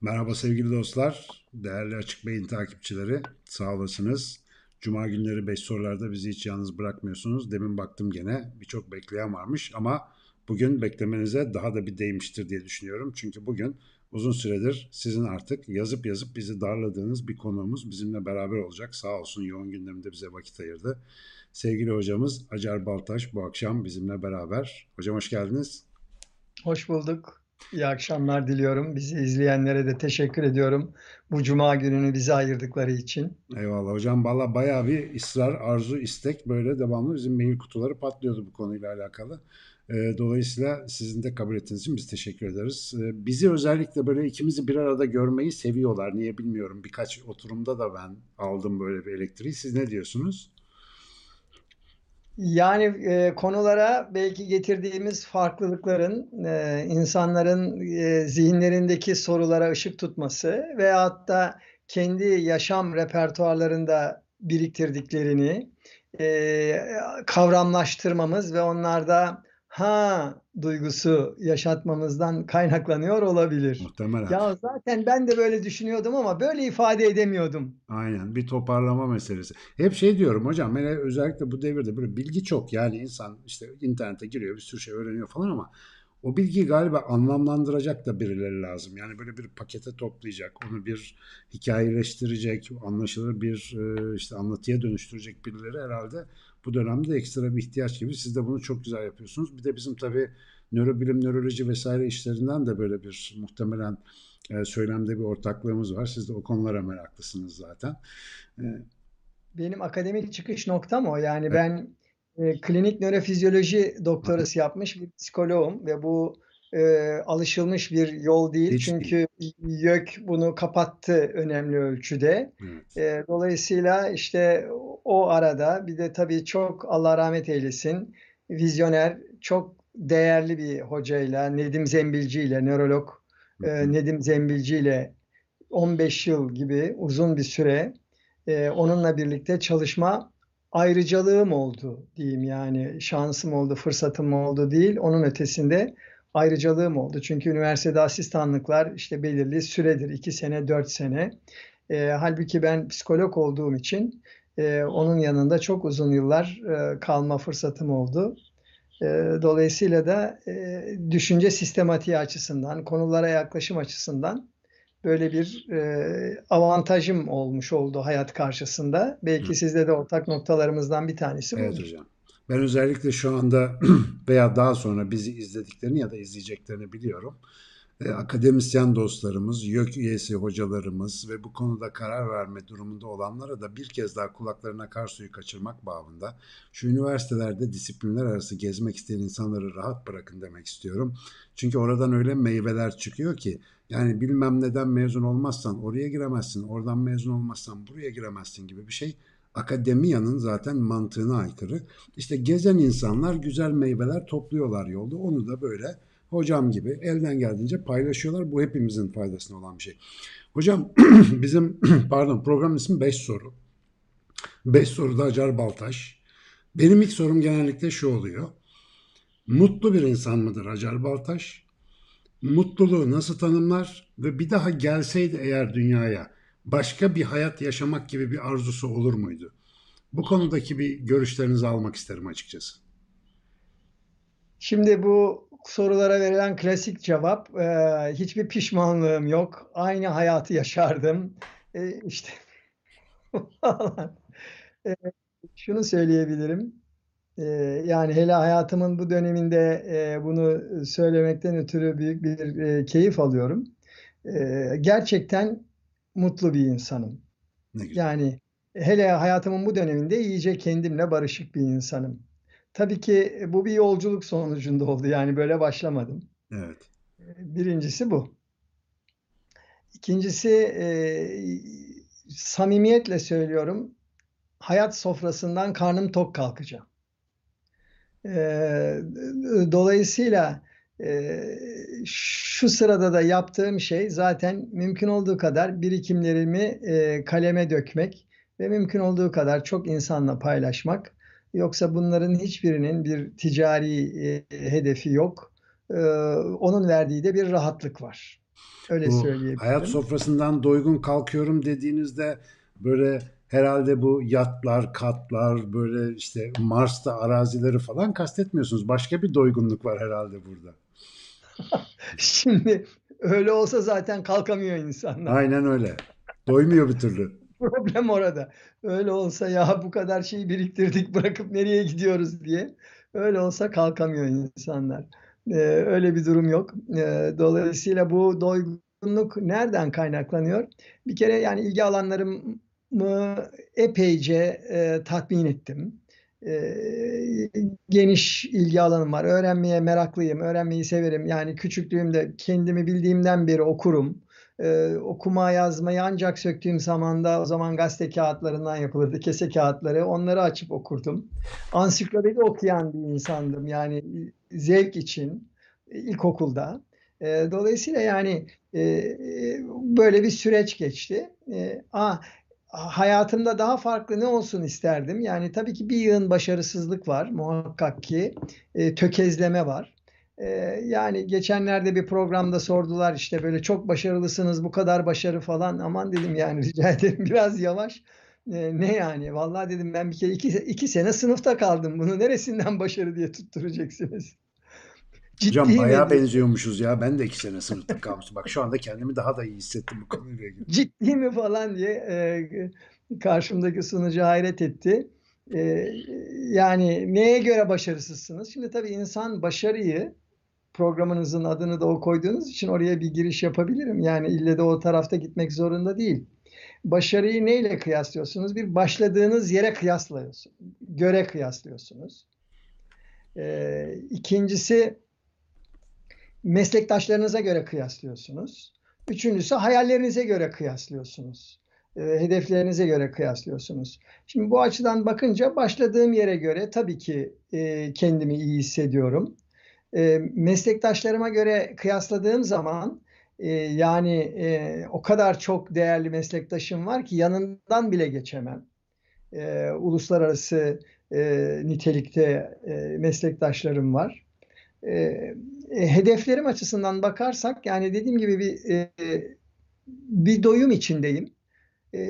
Merhaba sevgili dostlar, değerli Açık Beyin takipçileri, sağ olasınız. Cuma günleri 5 sorularda bizi hiç yalnız bırakmıyorsunuz. Demin baktım gene birçok bekleyen varmış ama bugün beklemenize daha da bir değmiştir diye düşünüyorum. Çünkü bugün uzun süredir sizin artık yazıp yazıp bizi darladığınız bir konuğumuz bizimle beraber olacak. Sağ olsun yoğun gündeminde bize vakit ayırdı. Sevgili hocamız Acar Baltaş bu akşam bizimle beraber. Hocam hoş geldiniz. Hoş bulduk. İyi akşamlar diliyorum. Bizi izleyenlere de teşekkür ediyorum. Bu cuma gününü bize ayırdıkları için. Eyvallah hocam. Valla bayağı bir ısrar, arzu, istek böyle devamlı bizim mail kutuları patlıyordu bu konuyla alakalı. Ee, dolayısıyla sizin de kabul ettiğiniz için biz teşekkür ederiz. Ee, bizi özellikle böyle ikimizi bir arada görmeyi seviyorlar. Niye bilmiyorum. Birkaç oturumda da ben aldım böyle bir elektriği. Siz ne diyorsunuz? Yani e, konulara belki getirdiğimiz farklılıkların e, insanların e, zihinlerindeki sorulara ışık tutması veyahut da kendi yaşam repertuarlarında biriktirdiklerini e, kavramlaştırmamız ve onlarda ha duygusu yaşatmamızdan kaynaklanıyor olabilir. Muhtemelen. Ya zaten ben de böyle düşünüyordum ama böyle ifade edemiyordum. Aynen bir toparlama meselesi. Hep şey diyorum hocam hele özellikle bu devirde böyle bilgi çok yani insan işte internete giriyor bir sürü şey öğreniyor falan ama o bilgiyi galiba anlamlandıracak da birileri lazım. Yani böyle bir pakete toplayacak, onu bir hikayeleştirecek, anlaşılır bir e, işte anlatıya dönüştürecek birileri herhalde bu dönemde ekstra bir ihtiyaç gibi. Siz de bunu çok güzel yapıyorsunuz. Bir de bizim tabii nörobilim, nöroloji vesaire işlerinden de böyle bir muhtemelen e, söylemde bir ortaklığımız var. Siz de o konulara meraklısınız zaten. E, Benim akademik çıkış noktam o. Yani ben e, klinik nörofizyoloji doktorası yapmış bir psikoloğum ve bu e, alışılmış bir yol değil. Hiç Çünkü YÖK bunu kapattı önemli ölçüde. evet. E, dolayısıyla işte o arada bir de tabii çok Allah rahmet eylesin vizyoner, çok değerli bir hocayla, Nedim Zembilci ile, nörolog e, Nedim Zembilci ile 15 yıl gibi uzun bir süre e, onunla birlikte çalışma ayrıcalığım oldu diyeyim yani şansım oldu, fırsatım oldu değil. Onun ötesinde ayrıcalığım oldu. Çünkü üniversitede asistanlıklar işte belirli süredir. 2 sene, 4 sene. E, halbuki ben psikolog olduğum için e, onun yanında çok uzun yıllar e, kalma fırsatım oldu. E, dolayısıyla da e, düşünce sistematiği açısından, konulara yaklaşım açısından böyle bir e, avantajım olmuş oldu hayat karşısında. Belki Hı. sizde de ortak noktalarımızdan bir tanesi Evet budur. hocam. Ben özellikle şu anda veya daha sonra bizi izlediklerini ya da izleyeceklerini biliyorum. E, akademisyen dostlarımız, YÖK üyesi hocalarımız ve bu konuda karar verme durumunda olanlara da bir kez daha kulaklarına kar suyu kaçırmak babında şu üniversitelerde disiplinler arası gezmek isteyen insanları rahat bırakın demek istiyorum. Çünkü oradan öyle meyveler çıkıyor ki yani bilmem neden mezun olmazsan oraya giremezsin, oradan mezun olmazsan buraya giremezsin gibi bir şey akademiyanın zaten mantığına aykırı. İşte gezen insanlar güzel meyveler topluyorlar yolda. Onu da böyle hocam gibi elden geldiğince paylaşıyorlar. Bu hepimizin faydasına olan bir şey. Hocam bizim pardon programın ismi 5 soru. 5 soruda Acar Baltaş. Benim ilk sorum genellikle şu oluyor. Mutlu bir insan mıdır Acar Baltaş? Mutluluğu nasıl tanımlar ve bir daha gelseydi eğer dünyaya başka bir hayat yaşamak gibi bir arzusu olur muydu? Bu konudaki bir görüşlerinizi almak isterim açıkçası. Şimdi bu sorulara verilen klasik cevap e, hiçbir pişmanlığım yok. Aynı hayatı yaşardım. E, işte e, şunu söyleyebilirim. E, yani hele hayatımın bu döneminde e, bunu söylemekten ötürü büyük bir e, keyif alıyorum. E, gerçekten mutlu bir insanım. Ne güzel. Yani hele hayatımın bu döneminde iyice kendimle barışık bir insanım. Tabii ki bu bir yolculuk sonucunda oldu. Yani böyle başlamadım. Evet. Birincisi bu. İkincisi e, samimiyetle söylüyorum. Hayat sofrasından karnım tok kalkacağım. E, dolayısıyla e, şu sırada da yaptığım şey zaten mümkün olduğu kadar birikimlerimi e, kaleme dökmek ve mümkün olduğu kadar çok insanla paylaşmak. Yoksa bunların hiçbirinin bir ticari e, hedefi yok. E, onun verdiği de bir rahatlık var. Öyle Bu söyleyebilirim. hayat sofrasından doygun kalkıyorum dediğinizde böyle herhalde bu yatlar, katlar, böyle işte Mars'ta arazileri falan kastetmiyorsunuz. Başka bir doygunluk var herhalde burada. Şimdi öyle olsa zaten kalkamıyor insanlar. Aynen öyle. Doymuyor bir türlü. Problem orada. Öyle olsa ya bu kadar şeyi biriktirdik bırakıp nereye gidiyoruz diye. Öyle olsa kalkamıyor insanlar. Ee, öyle bir durum yok. Ee, dolayısıyla bu doygunluk nereden kaynaklanıyor? Bir kere yani ilgi alanlarımı epeyce e, tatmin ettim. E, geniş ilgi alanım var. Öğrenmeye meraklıyım. Öğrenmeyi severim. Yani küçüklüğümde kendimi bildiğimden beri okurum. Ee, okuma yazmayı ancak söktüğüm zamanda o zaman gazete kağıtlarından yapılırdı. Kese kağıtları. Onları açıp okurdum. Ansiklopedi okuyan bir insandım. Yani zevk için ilkokulda. E, dolayısıyla yani e, böyle bir süreç geçti. E, a, hayatımda daha farklı ne olsun isterdim? Yani tabii ki bir yığın başarısızlık var muhakkak ki. E, tökezleme var. E, yani geçenlerde bir programda sordular işte böyle çok başarılısınız bu kadar başarı falan. Aman dedim yani rica ederim biraz yavaş. E, ne yani? Vallahi dedim ben bir kere iki, iki sene sınıfta kaldım. Bunu neresinden başarı diye tutturacaksınız? Hocam Ciddi bayağı mi? benziyormuşuz ya. Ben de iki sene sınıfta kalmıştım. Bak şu anda kendimi daha da iyi hissettim bu konuyla ilgili. Ciddi mi falan diye e, karşımdaki sunucu hayret etti. E, yani neye göre başarısızsınız? Şimdi tabii insan başarıyı programınızın adını da o koyduğunuz için oraya bir giriş yapabilirim. Yani ille de o tarafta gitmek zorunda değil. Başarıyı neyle kıyaslıyorsunuz? Bir başladığınız yere kıyaslıyorsunuz. Göre kıyaslıyorsunuz. E, ikincisi meslektaşlarınıza göre kıyaslıyorsunuz. Üçüncüsü hayallerinize göre kıyaslıyorsunuz. E, hedeflerinize göre kıyaslıyorsunuz. Şimdi bu açıdan bakınca başladığım yere göre tabii ki e, kendimi iyi hissediyorum. E, meslektaşlarıma göre kıyasladığım zaman e, yani o kadar çok değerli meslektaşım var ki yanından bile geçemem. Uluslararası nitelikte meslektaşlarım var. Hedeflerim açısından bakarsak yani dediğim gibi bir e, bir doyum içindeyim. E,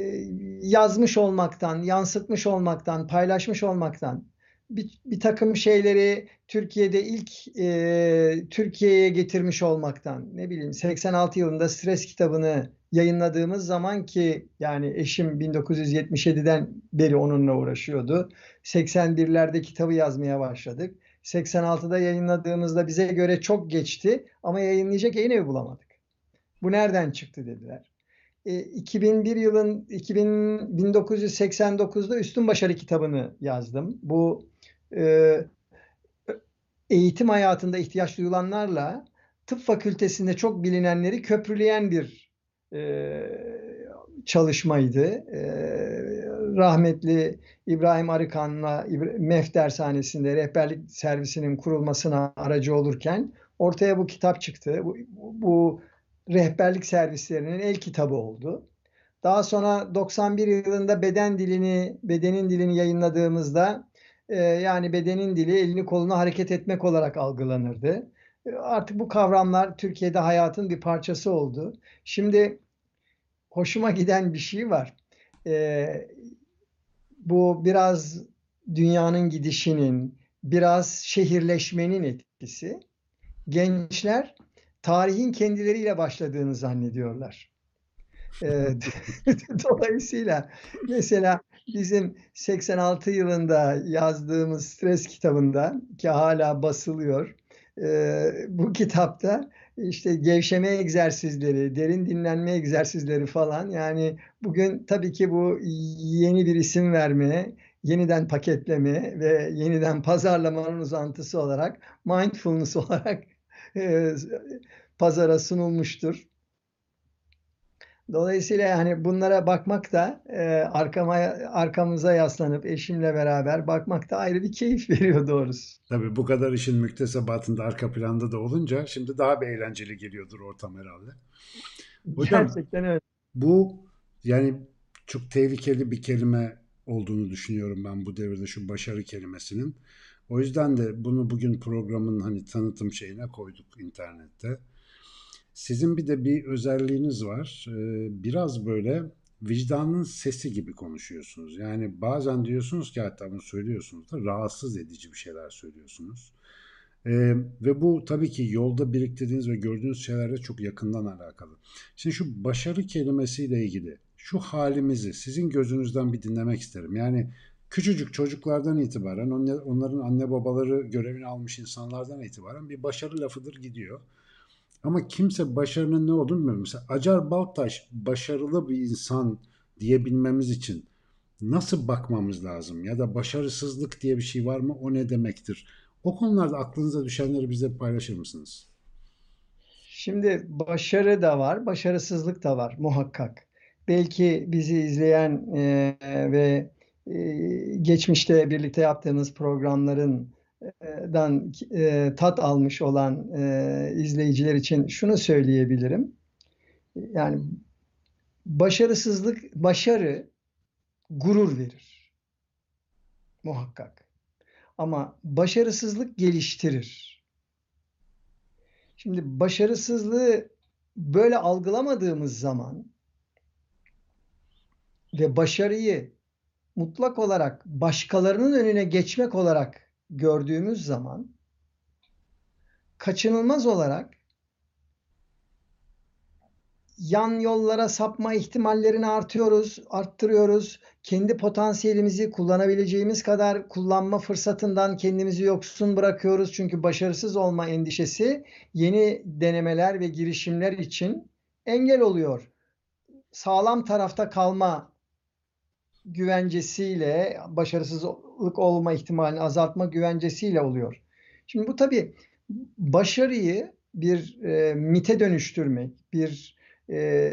yazmış olmaktan, yansıtmış olmaktan, paylaşmış olmaktan, bir, bir takım şeyleri Türkiye'de ilk e, Türkiye'ye getirmiş olmaktan, ne bileyim 86 yılında stres kitabını yayınladığımız zaman ki yani eşim 1977'den beri onunla uğraşıyordu. 81'lerde kitabı yazmaya başladık. 86'da yayınladığımızda bize göre çok geçti ama yayınlayacak yayın evi bulamadık. Bu nereden çıktı dediler. E, 2001 yılın 2000, 1989'da Üstün Başarı kitabını yazdım. Bu e, eğitim hayatında ihtiyaç duyulanlarla tıp fakültesinde çok bilinenleri köprüleyen bir e, çalışmaydı. E, rahmetli İbrahim Arıkan'la MEF dershanesinde rehberlik servisinin kurulmasına aracı olurken ortaya bu kitap çıktı. Bu, bu rehberlik servislerinin el kitabı oldu. Daha sonra 91 yılında beden dilini, bedenin dilini yayınladığımızda e, yani bedenin dili elini kolunu hareket etmek olarak algılanırdı. E, artık bu kavramlar Türkiye'de hayatın bir parçası oldu. Şimdi hoşuma giden bir şey var. E, bu biraz dünyanın gidişinin, biraz şehirleşmenin etkisi. Gençler tarihin kendileriyle başladığını zannediyorlar. Dolayısıyla mesela bizim 86 yılında yazdığımız stres kitabında ki hala basılıyor. Bu kitapta işte gevşeme egzersizleri, derin dinlenme egzersizleri falan yani bugün tabii ki bu yeni bir isim vermeye, yeniden paketleme ve yeniden pazarlamanın uzantısı olarak mindfulness olarak pazara sunulmuştur. Dolayısıyla yani bunlara bakmak da e, arkama arkamıza yaslanıp eşimle beraber bakmak da ayrı bir keyif veriyor doğrusu. Tabii bu kadar işin müktesebatında arka planda da olunca şimdi daha bir eğlenceli geliyordur ortam herhalde. Hocam, Gerçekten öyle. Bu yani çok tehlikeli bir kelime olduğunu düşünüyorum ben bu devirde şu başarı kelimesinin. O yüzden de bunu bugün programın hani tanıtım şeyine koyduk internette. Sizin bir de bir özelliğiniz var. Ee, biraz böyle vicdanın sesi gibi konuşuyorsunuz. Yani bazen diyorsunuz ki hatta bunu söylüyorsunuz da rahatsız edici bir şeyler söylüyorsunuz. Ee, ve bu tabii ki yolda biriktirdiğiniz ve gördüğünüz şeylerle çok yakından alakalı. Şimdi şu başarı kelimesiyle ilgili şu halimizi sizin gözünüzden bir dinlemek isterim. Yani küçücük çocuklardan itibaren onların anne babaları görevini almış insanlardan itibaren bir başarı lafıdır gidiyor. Ama kimse başarının ne olduğunu bilmiyor. Mesela Acar Baltaş başarılı bir insan diyebilmemiz için nasıl bakmamız lazım? Ya da başarısızlık diye bir şey var mı? O ne demektir? O konularda aklınıza düşenleri bize paylaşır mısınız? Şimdi başarı da var, başarısızlık da var muhakkak. Belki bizi izleyen e, ve e, geçmişte birlikte yaptığımız programların dan e, tat almış olan e, izleyiciler için şunu söyleyebilirim. Yani başarısızlık, başarı gurur verir. Muhakkak. Ama başarısızlık geliştirir. Şimdi başarısızlığı böyle algılamadığımız zaman ve başarıyı mutlak olarak başkalarının önüne geçmek olarak gördüğümüz zaman kaçınılmaz olarak yan yollara sapma ihtimallerini artıyoruz, arttırıyoruz. Kendi potansiyelimizi kullanabileceğimiz kadar kullanma fırsatından kendimizi yoksun bırakıyoruz. Çünkü başarısız olma endişesi yeni denemeler ve girişimler için engel oluyor. Sağlam tarafta kalma güvencesiyle başarısızlık olma ihtimalini azaltma güvencesiyle oluyor. Şimdi bu tabii başarıyı bir e, mite dönüştürmek, bir e,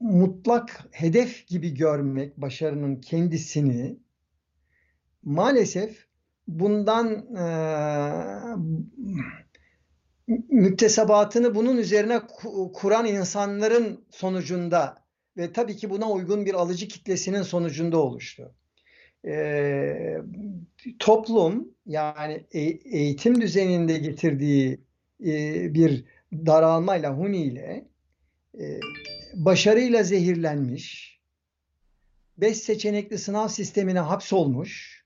mutlak hedef gibi görmek başarının kendisini maalesef bundan e, müktesebatını bunun üzerine kuran insanların sonucunda ve tabii ki buna uygun bir alıcı kitlesinin sonucunda oluştu. Ee, toplum yani e eğitim düzeninde getirdiği e, bir daralmayla, huniyle e, başarıyla zehirlenmiş, beş seçenekli sınav sistemine hapsolmuş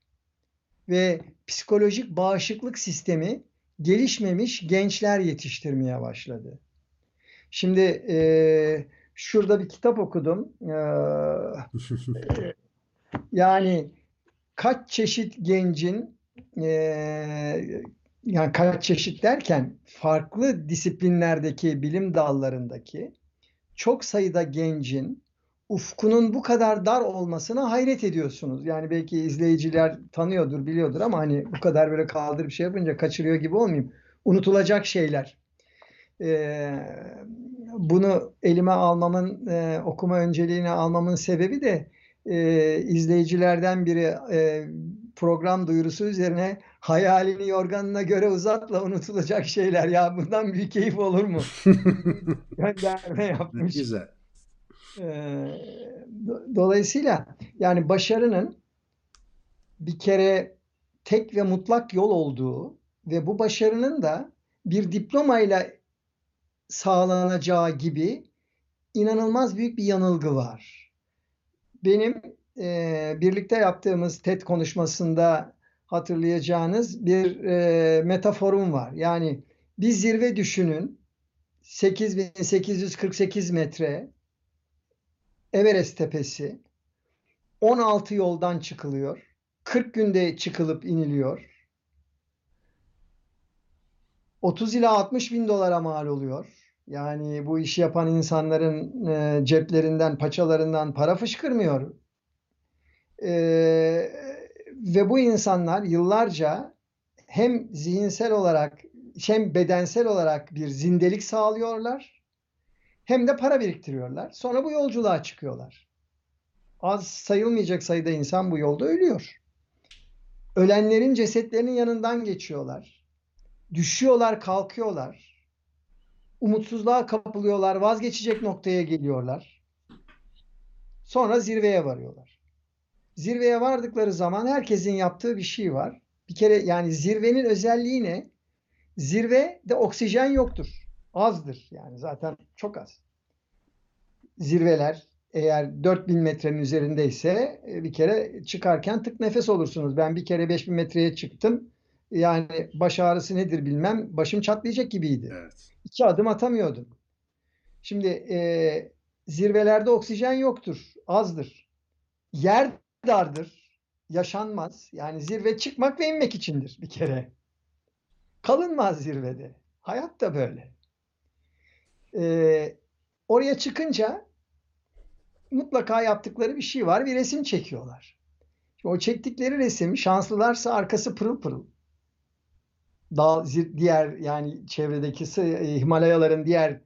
ve psikolojik bağışıklık sistemi gelişmemiş gençler yetiştirmeye başladı. Şimdi e, şurada bir kitap okudum. Ee, yani kaç çeşit gencin e, yani kaç çeşit derken farklı disiplinlerdeki bilim dallarındaki çok sayıda gencin ufkunun bu kadar dar olmasına hayret ediyorsunuz. Yani belki izleyiciler tanıyordur, biliyordur ama hani bu kadar böyle kaldırıp şey yapınca kaçırıyor gibi olmayayım. Unutulacak şeyler. Ee, bunu elime almamın, e, okuma önceliğini almamın sebebi de e, izleyicilerden biri e, program duyurusu üzerine hayalini yorganına göre uzatla unutulacak şeyler. Ya bundan büyük keyif olur mu? Gönderme yapmış. Güzel. E, dolayısıyla yani başarının bir kere tek ve mutlak yol olduğu ve bu başarının da bir diplomayla sağlanacağı gibi inanılmaz büyük bir yanılgı var. Benim e, birlikte yaptığımız TED konuşmasında hatırlayacağınız bir e, metaforum var. Yani bir zirve düşünün 8848 metre Everest tepesi 16 yoldan çıkılıyor. 40 günde çıkılıp iniliyor. 30 ila 60 bin dolara mal oluyor. Yani bu işi yapan insanların e, ceplerinden, paçalarından para fışkırmıyor. E, ve bu insanlar yıllarca hem zihinsel olarak hem bedensel olarak bir zindelik sağlıyorlar hem de para biriktiriyorlar. Sonra bu yolculuğa çıkıyorlar. Az sayılmayacak sayıda insan bu yolda ölüyor. Ölenlerin cesetlerinin yanından geçiyorlar. Düşüyorlar, kalkıyorlar umutsuzluğa kapılıyorlar, vazgeçecek noktaya geliyorlar. Sonra zirveye varıyorlar. Zirveye vardıkları zaman herkesin yaptığı bir şey var. Bir kere yani zirvenin özelliği ne? Zirvede oksijen yoktur. azdır. Yani zaten çok az. Zirveler eğer 4000 metrenin üzerindeyse e, bir kere çıkarken tık nefes olursunuz. Ben bir kere 5000 metreye çıktım. Yani baş ağrısı nedir bilmem. Başım çatlayacak gibiydi. Evet. İki adım atamıyordum. Şimdi e, zirvelerde oksijen yoktur, azdır. Yer dardır, yaşanmaz. Yani zirve çıkmak ve inmek içindir bir kere. Kalınmaz zirvede. Hayat da böyle. E, oraya çıkınca mutlaka yaptıkları bir şey var. Bir resim çekiyorlar. Şimdi o çektikleri resim şanslılarsa arkası pırıl pırıl. Dağ, zir- diğer yani çevredeki e, Himalayaların diğer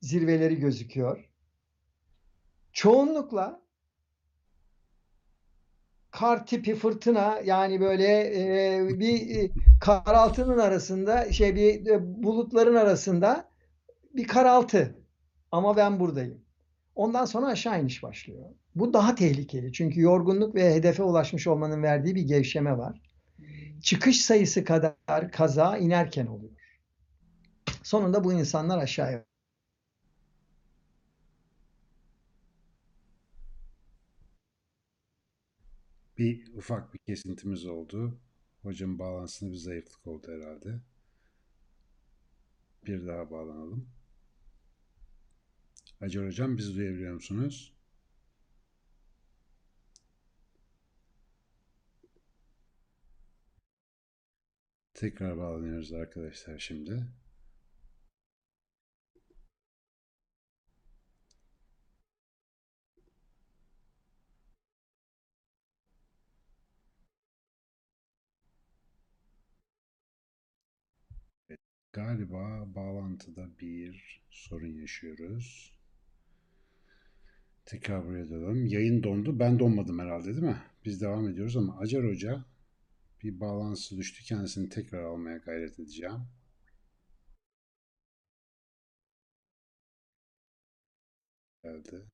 zirveleri gözüküyor. Çoğunlukla kar tipi fırtına yani böyle e, bir e, karaltının arasında şey bir e, bulutların arasında bir karaltı. Ama ben buradayım. Ondan sonra aşağı iniş başlıyor. Bu daha tehlikeli. Çünkü yorgunluk ve hedefe ulaşmış olmanın verdiği bir gevşeme var. Çıkış sayısı kadar kaza inerken oluyor. Sonunda bu insanlar aşağıya Bir ufak bir kesintimiz oldu. Hocam bağlantısında bir zayıflık oldu herhalde. Bir daha bağlanalım. Hacer hocam bizi duyabiliyor musunuz? Tekrar bağlanıyoruz arkadaşlar şimdi. Galiba bağlantıda bir sorun yaşıyoruz. Tekrar buraya dönelim. Yayın dondu. Ben donmadım herhalde değil mi? Biz devam ediyoruz ama Acar Hoca bir bağlantısı düştü. Kendisini tekrar almaya gayret edeceğim. Geldi.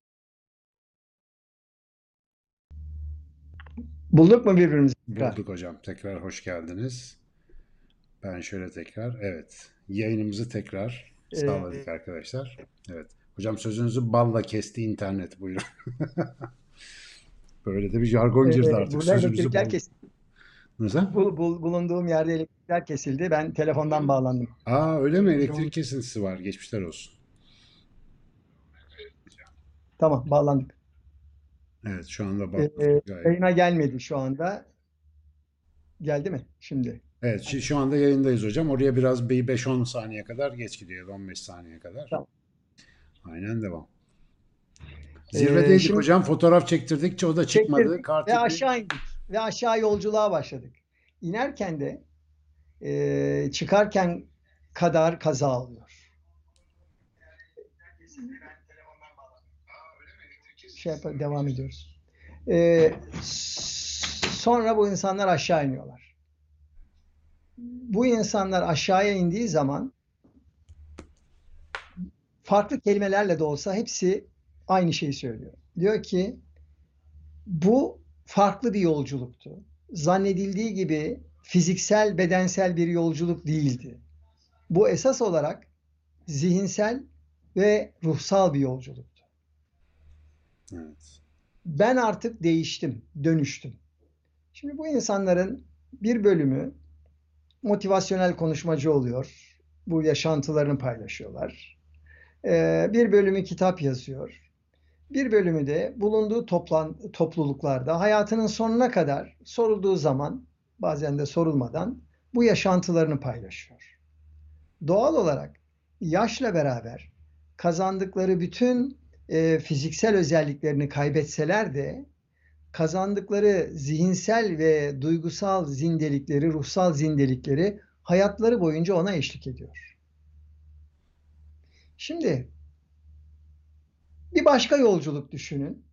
bulduk mu birbirimizi? Bulduk hocam. Tekrar hoş geldiniz. Ben şöyle tekrar. Evet. Yayınımızı tekrar Ee, sağladık arkadaşlar. Evet. Hocam sözünüzü balla kesti internet. Buyurun. Böyle de bir jargon girdi Ee, artık. burada Sözümüzü elektrikler bal... Nasıl? Bul- bul- bulunduğum yerde elektrikler kesildi. Ben telefondan bağlandım. Aa öyle mi? Elektrik kesintisi var. Geçmişler olsun. Tamam, bağlandık. Evet şu anda Ee, gayet. yayına gelmedi şu anda. Geldi mi şimdi? Evet şi- şu anda yayındayız hocam. Oraya biraz bir 5-10 saniye kadar geç gidiyor. 15 saniye kadar. Tamam. Aynen devam. Ee, Zirvedeydik şimdi hocam. Fotoğraf çektirdikçe o da çıkmadı. çektirdik Kart ve aşağı indik. Ve aşağı yolculuğa başladık. İnerken de e, çıkarken kadar kaza oluyor. Şey yap- devam ediyoruz. S- sonra bu insanlar aşağı iniyorlar. Bu insanlar aşağıya indiği zaman farklı kelimelerle de olsa hepsi aynı şeyi söylüyor. Diyor ki bu farklı bir yolculuktu. Zannedildiği gibi fiziksel, bedensel bir yolculuk değildi. Bu esas olarak zihinsel ve ruhsal bir yolculuktu. Evet. Ben artık değiştim, dönüştüm. Şimdi bu insanların bir bölümü motivasyonel konuşmacı oluyor. Bu yaşantılarını paylaşıyorlar. Ee, bir bölümü kitap yazıyor. Bir bölümü de bulunduğu toplan, topluluklarda hayatının sonuna kadar sorulduğu zaman bazen de sorulmadan bu yaşantılarını paylaşıyor. Doğal olarak yaşla beraber kazandıkları bütün e, fiziksel özelliklerini kaybetseler de kazandıkları zihinsel ve duygusal zindelikleri, ruhsal zindelikleri hayatları boyunca ona eşlik ediyor. Şimdi bir başka yolculuk düşünün.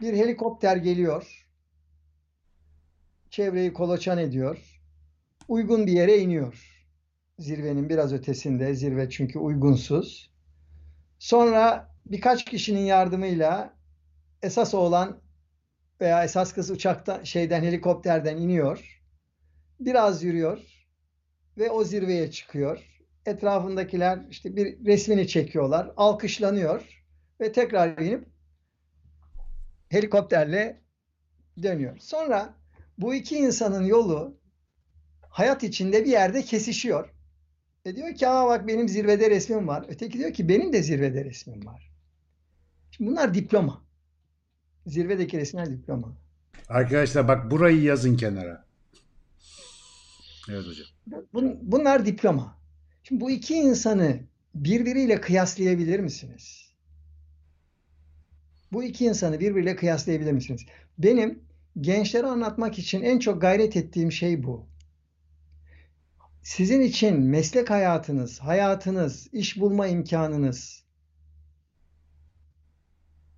Bir helikopter geliyor. Çevreyi kolaçan ediyor. Uygun bir yere iniyor. Zirvenin biraz ötesinde. Zirve çünkü uygunsuz. Sonra birkaç kişinin yardımıyla esas oğlan veya esas kız uçakta şeyden helikopterden iniyor. Biraz yürüyor ve o zirveye çıkıyor. Etrafındakiler işte bir resmini çekiyorlar, alkışlanıyor ve tekrar inip helikopterle dönüyor. Sonra bu iki insanın yolu hayat içinde bir yerde kesişiyor. E diyor ki aa bak benim zirvede resmim var. Öteki diyor ki benim de zirvede resmim var. Şimdi bunlar diploma. Zirvedeki resimler diploma. Arkadaşlar bak burayı yazın kenara. Evet hocam. Bun- Bunlar diploma. Şimdi bu iki insanı birbiriyle kıyaslayabilir misiniz? Bu iki insanı birbiriyle kıyaslayabilir misiniz? Benim gençlere anlatmak için en çok gayret ettiğim şey bu. Sizin için meslek hayatınız, hayatınız, iş bulma imkanınız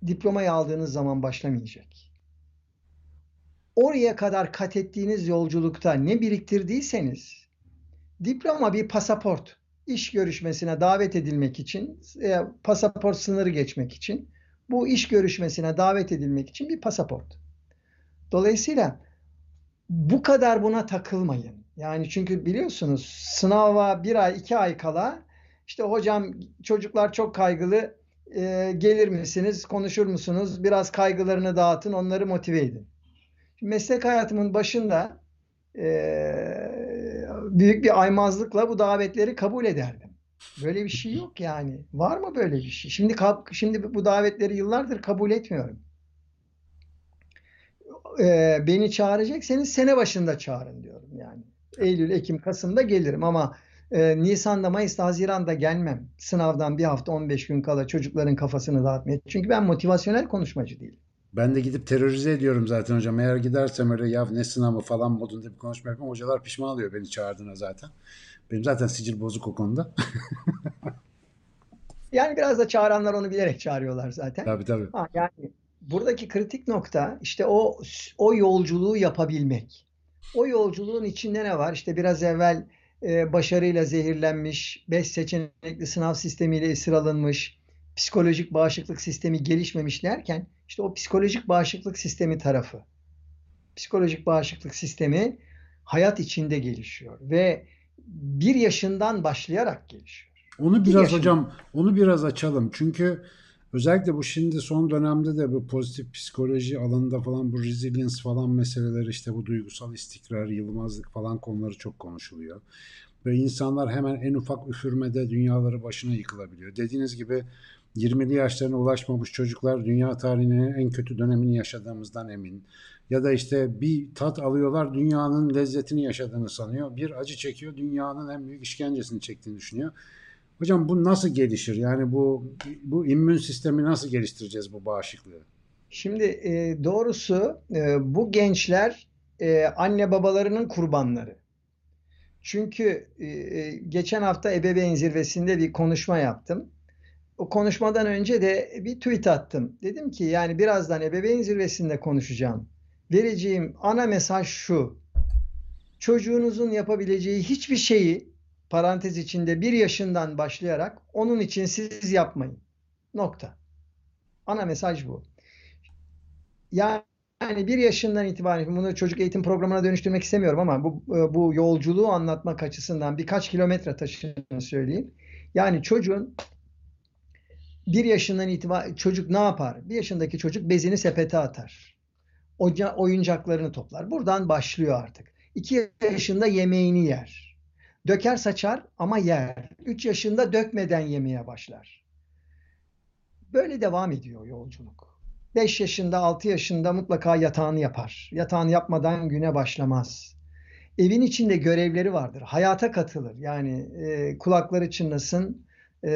diplomayı aldığınız zaman başlamayacak. Oraya kadar kat ettiğiniz yolculukta ne biriktirdiyseniz diploma bir pasaport. İş görüşmesine davet edilmek için, e, pasaport sınırı geçmek için, bu iş görüşmesine davet edilmek için bir pasaport. Dolayısıyla bu kadar buna takılmayın. Yani çünkü biliyorsunuz sınava bir ay, iki ay kala işte hocam çocuklar çok kaygılı e, gelir misiniz, konuşur musunuz? Biraz kaygılarını dağıtın, onları motive edin. Meslek hayatımın başında e, büyük bir aymazlıkla bu davetleri kabul ederdim. Böyle bir şey yok yani. Var mı böyle bir şey? Şimdi şimdi bu davetleri yıllardır kabul etmiyorum. E, beni çağıracaksanız sene başında çağırın diyorum yani. Eylül, Ekim, Kasım'da gelirim ama e, Nisan'da, Mayıs'ta, Haziran'da gelmem. Sınavdan bir hafta 15 gün kala çocukların kafasını dağıtmaya. Çünkü ben motivasyonel konuşmacı değilim. Ben de gidip terörize ediyorum zaten hocam. Eğer gidersem öyle ya ne sınavı falan modunda bir konuşma yapmam. Hocalar pişman oluyor beni çağırdığına zaten. Benim zaten sicil bozuk o konuda. Yani biraz da çağıranlar onu bilerek çağırıyorlar zaten. Tabii tabii. Ha, yani buradaki kritik nokta işte o o yolculuğu yapabilmek. O yolculuğun içinde ne var? İşte biraz evvel e, başarıyla zehirlenmiş, 5 seçenekli sınav sistemiyle esir alınmış, psikolojik bağışıklık sistemi gelişmemiş derken işte o psikolojik bağışıklık sistemi tarafı. Psikolojik bağışıklık sistemi hayat içinde gelişiyor ve bir yaşından başlayarak gelişiyor. Onu Bir biraz yaşında. hocam, onu biraz açalım. Çünkü özellikle bu şimdi son dönemde de bu pozitif psikoloji alanında falan bu resilience falan meseleleri işte bu duygusal istikrar, yılmazlık falan konuları çok konuşuluyor. Ve insanlar hemen en ufak üfürmede dünyaları başına yıkılabiliyor. Dediğiniz gibi 20'li yaşlarına ulaşmamış çocuklar dünya tarihinin en kötü dönemini yaşadığımızdan emin. Ya da işte bir tat alıyorlar dünyanın lezzetini yaşadığını sanıyor. Bir acı çekiyor dünyanın en büyük işkencesini çektiğini düşünüyor. Hocam bu nasıl gelişir? Yani bu bu immün sistemi nasıl geliştireceğiz bu bağışıklığı? Şimdi e, doğrusu e, bu gençler e, anne babalarının kurbanları. Çünkü e, e, geçen hafta ebeveyn zirvesinde bir konuşma yaptım. O konuşmadan önce de bir tweet attım. Dedim ki yani birazdan ebeveyn zirvesinde konuşacağım. Vereceğim ana mesaj şu. Çocuğunuzun yapabileceği hiçbir şeyi parantez içinde bir yaşından başlayarak onun için siz yapmayın. Nokta. Ana mesaj bu. Yani bir yaşından itibaren bunu çocuk eğitim programına dönüştürmek istemiyorum ama bu bu yolculuğu anlatmak açısından birkaç kilometre taşını söyleyeyim. Yani çocuğun bir yaşından itibaren çocuk ne yapar? Bir yaşındaki çocuk bezini sepete atar. Oca, oyuncaklarını toplar. Buradan başlıyor artık. İki yaşında yemeğini yer. Döker saçar ama yer. Üç yaşında dökmeden yemeye başlar. Böyle devam ediyor yolculuk. 5 yaşında, 6 yaşında mutlaka yatağını yapar. Yatağını yapmadan güne başlamaz. Evin içinde görevleri vardır. Hayata katılır. Yani e, kulakları çınlasın. E,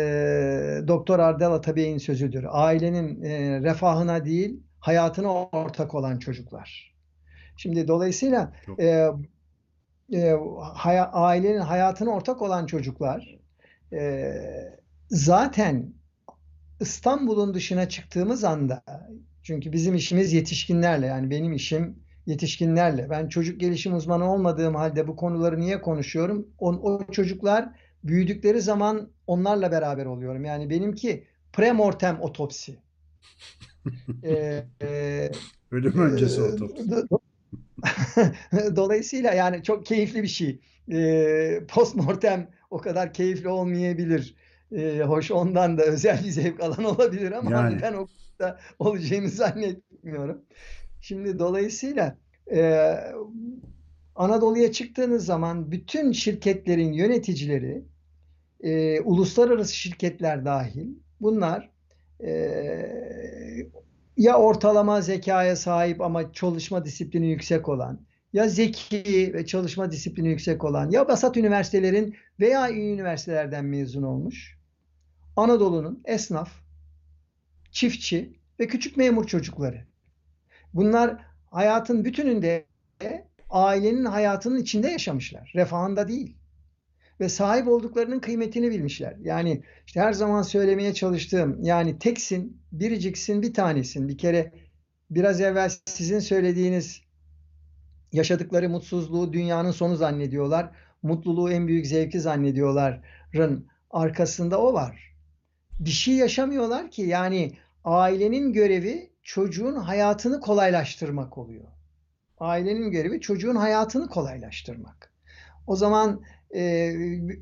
Doktor Ardel Atabey'in sözüdür. Ailenin e, refahına değil, hayatına ortak olan çocuklar. Şimdi dolayısıyla e, e, hay ailenin hayatına ortak olan çocuklar e, zaten İstanbul'un dışına çıktığımız anda çünkü bizim işimiz yetişkinlerle yani benim işim yetişkinlerle. Ben çocuk gelişim uzmanı olmadığım halde bu konuları niye konuşuyorum? O, o çocuklar büyüdükleri zaman onlarla beraber oluyorum. Yani benimki premortem otopsi. ee, e, Ölüm öncesi otopsi. Dolayısıyla yani çok keyifli bir şey. E, postmortem o kadar keyifli olmayabilir. Ee, hoş ondan da özel bir zevk alan olabilir ama Yani. ben o da olacağını zannetmiyorum. Şimdi dolayısıyla e, Anadolu'ya çıktığınız zaman bütün şirketlerin yöneticileri, e, uluslararası şirketler dahil, bunlar e, ya ortalama zekaya sahip ama çalışma disiplini yüksek olan, ya zeki ve çalışma disiplini yüksek olan, ya basat üniversitelerin veya iyi üniversitelerden mezun olmuş, Anadolu'nun esnaf, çiftçi ve küçük memur çocukları. Bunlar hayatın bütününde ailenin hayatının içinde yaşamışlar. Refahında değil. Ve sahip olduklarının kıymetini bilmişler. Yani işte her zaman söylemeye çalıştığım yani teksin, biriciksin, bir tanesin. Bir kere biraz evvel sizin söylediğiniz yaşadıkları mutsuzluğu dünyanın sonu zannediyorlar. Mutluluğu en büyük zevki zannediyorların arkasında o var. Bir şey yaşamıyorlar ki yani ailenin görevi çocuğun hayatını kolaylaştırmak oluyor. Ailenin görevi çocuğun hayatını kolaylaştırmak. O zaman e,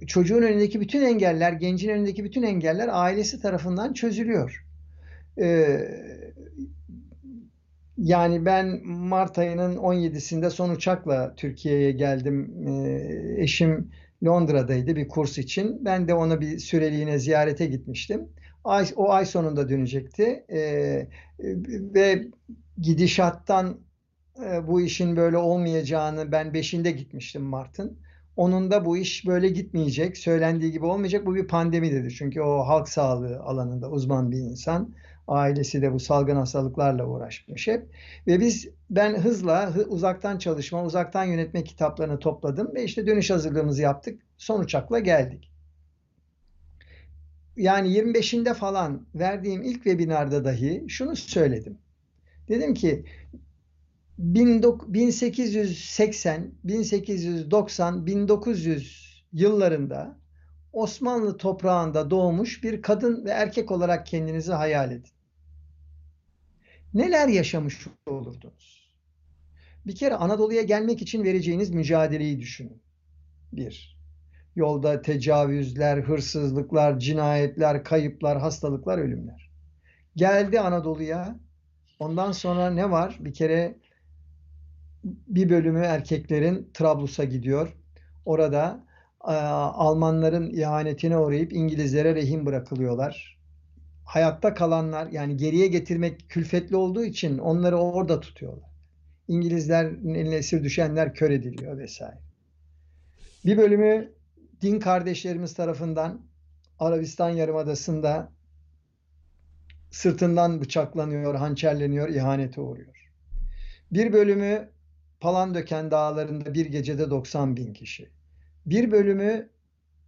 çocuğun önündeki bütün engeller, gencin önündeki bütün engeller ailesi tarafından çözülüyor. E, yani ben Mart ayının 17'sinde son uçakla Türkiye'ye geldim. E, eşim Londra'daydı bir kurs için. Ben de ona bir süreliğine ziyarete gitmiştim. Ay, o ay sonunda dönecekti. E, ve gidişattan e, bu işin böyle olmayacağını ben beşinde gitmiştim Mart'ın. Onun da bu iş böyle gitmeyecek, söylendiği gibi olmayacak. Bu bir pandemi dedi. Çünkü o halk sağlığı alanında uzman bir insan. Ailesi de bu salgın hastalıklarla uğraşmış hep. Ve biz ben hızla uzaktan çalışma, uzaktan yönetme kitaplarını topladım ve işte dönüş hazırlığımızı yaptık. Son uçakla geldik. Yani 25'inde falan verdiğim ilk webinarda dahi şunu söyledim. Dedim ki 1880, 1890, 1900 yıllarında Osmanlı toprağında doğmuş bir kadın ve erkek olarak kendinizi hayal edin. Neler yaşamış olurdunuz? Bir kere Anadolu'ya gelmek için vereceğiniz mücadeleyi düşünün. Bir, yolda tecavüzler, hırsızlıklar, cinayetler, kayıplar, hastalıklar, ölümler. Geldi Anadolu'ya. Ondan sonra ne var? Bir kere bir bölümü erkeklerin Trablus'a gidiyor. Orada e, Almanların ihanetine uğrayıp İngilizlere rehin bırakılıyorlar. Hayatta kalanlar yani geriye getirmek külfetli olduğu için onları orada tutuyorlar. İngilizlerin eline esir düşenler kör ediliyor vesaire. Bir bölümü din kardeşlerimiz tarafından Arabistan Yarımadası'nda sırtından bıçaklanıyor, hançerleniyor, ihanete uğruyor. Bir bölümü Palandöken dağlarında bir gecede 90 bin kişi. Bir bölümü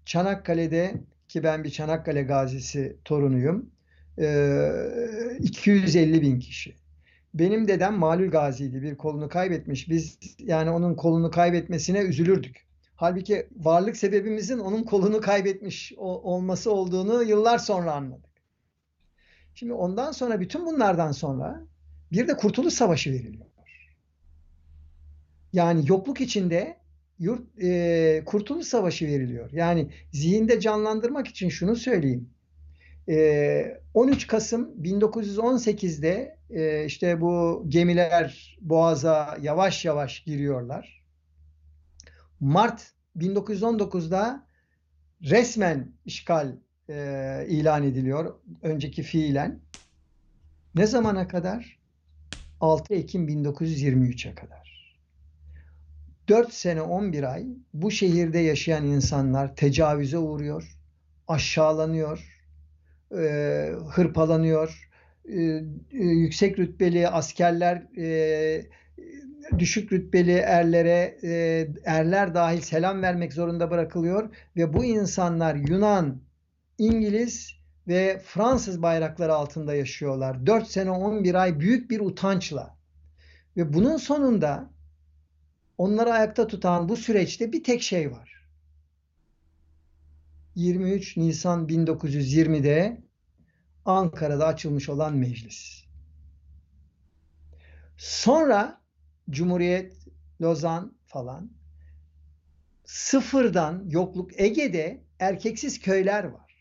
Çanakkale'de ki ben bir Çanakkale gazisi torunuyum. 250 bin kişi. Benim dedem Malul Gazi'ydi. Bir kolunu kaybetmiş. Biz yani onun kolunu kaybetmesine üzülürdük. Halbuki varlık sebebimizin onun kolunu kaybetmiş olması olduğunu yıllar sonra anladık. Şimdi ondan sonra bütün bunlardan sonra bir de Kurtuluş Savaşı veriliyor. Yani yokluk içinde yurt e, Kurtuluş Savaşı veriliyor. Yani zihinde canlandırmak için şunu söyleyeyim. E, 13 Kasım 1918'de e, işte bu gemiler Boğaz'a yavaş yavaş giriyorlar. Mart 1919'da resmen işgal e, ilan ediliyor. Önceki fiilen. Ne zamana kadar? 6 Ekim 1923'e kadar. 4 sene 11 ay bu şehirde yaşayan insanlar tecavüze uğruyor, aşağılanıyor, e, hırpalanıyor, e, e, yüksek rütbeli askerler düşük rütbeli erlere erler dahil selam vermek zorunda bırakılıyor ve bu insanlar Yunan, İngiliz ve Fransız bayrakları altında yaşıyorlar. 4 sene 11 ay büyük bir utançla. Ve bunun sonunda onları ayakta tutan bu süreçte bir tek şey var. 23 Nisan 1920'de Ankara'da açılmış olan meclis. Sonra Cumhuriyet, Lozan falan sıfırdan yokluk Ege'de erkeksiz köyler var.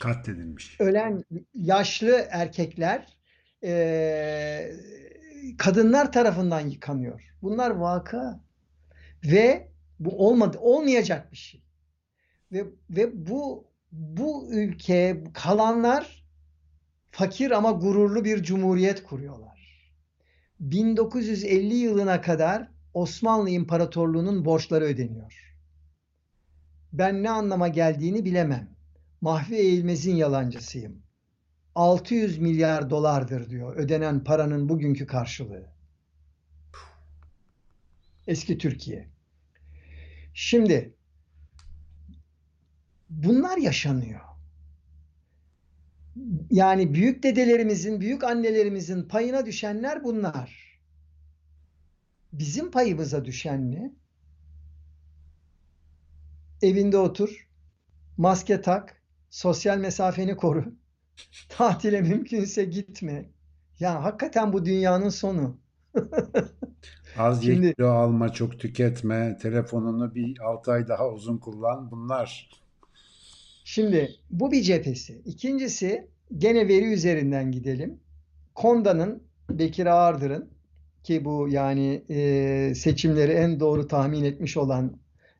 Katledilmiş. Ölen yaşlı erkekler e, kadınlar tarafından yıkanıyor. Bunlar vaka ve bu olmadı olmayacak bir şey. Ve ve bu bu ülke kalanlar fakir ama gururlu bir cumhuriyet kuruyorlar. 1950 yılına kadar Osmanlı İmparatorluğu'nun borçları ödeniyor. Ben ne anlama geldiğini bilemem. Mahfi Eğilmez'in yalancısıyım. 600 milyar dolardır diyor ödenen paranın bugünkü karşılığı. Eski Türkiye. Şimdi bunlar yaşanıyor. Yani büyük dedelerimizin, büyük annelerimizin payına düşenler bunlar. Bizim payımıza düşen ne? Evinde otur, maske tak, sosyal mesafeni koru, tatile mümkünse gitme. Ya hakikaten bu dünyanın sonu. Az ye Şimdi kilo alma, çok tüketme, telefonunu bir 6 ay daha uzun kullan. Bunlar Şimdi bu bir cephesi. İkincisi gene veri üzerinden gidelim. Konda'nın Bekir Ağırdır'ın ki bu yani e, seçimleri en doğru tahmin etmiş olan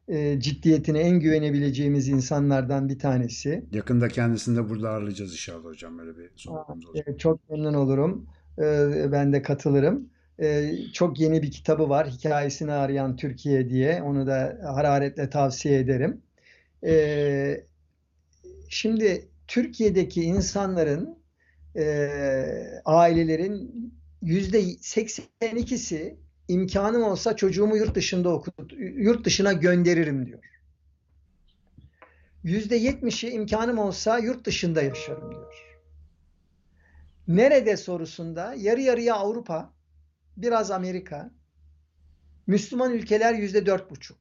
e, ciddiyetine en güvenebileceğimiz insanlardan bir tanesi. yakında kendisini de burada ağırlayacağız inşallah hocam. Böyle bir sohbetimiz olacak. e, Çok memnun olurum. E, Ben de katılırım. E, Çok yeni bir kitabı var. Hikayesini arayan Türkiye diye. Onu da hararetle tavsiye ederim. E, Şimdi Türkiye'deki insanların, e, ailelerin yüzde 82'si imkanım olsa çocuğumu yurt dışında okut, yurt dışına gönderirim diyor. Yüzde 70'i imkanım olsa yurt dışında yaşarım diyor. Nerede sorusunda yarı yarıya Avrupa, biraz Amerika, Müslüman ülkeler yüzde dört buçuk.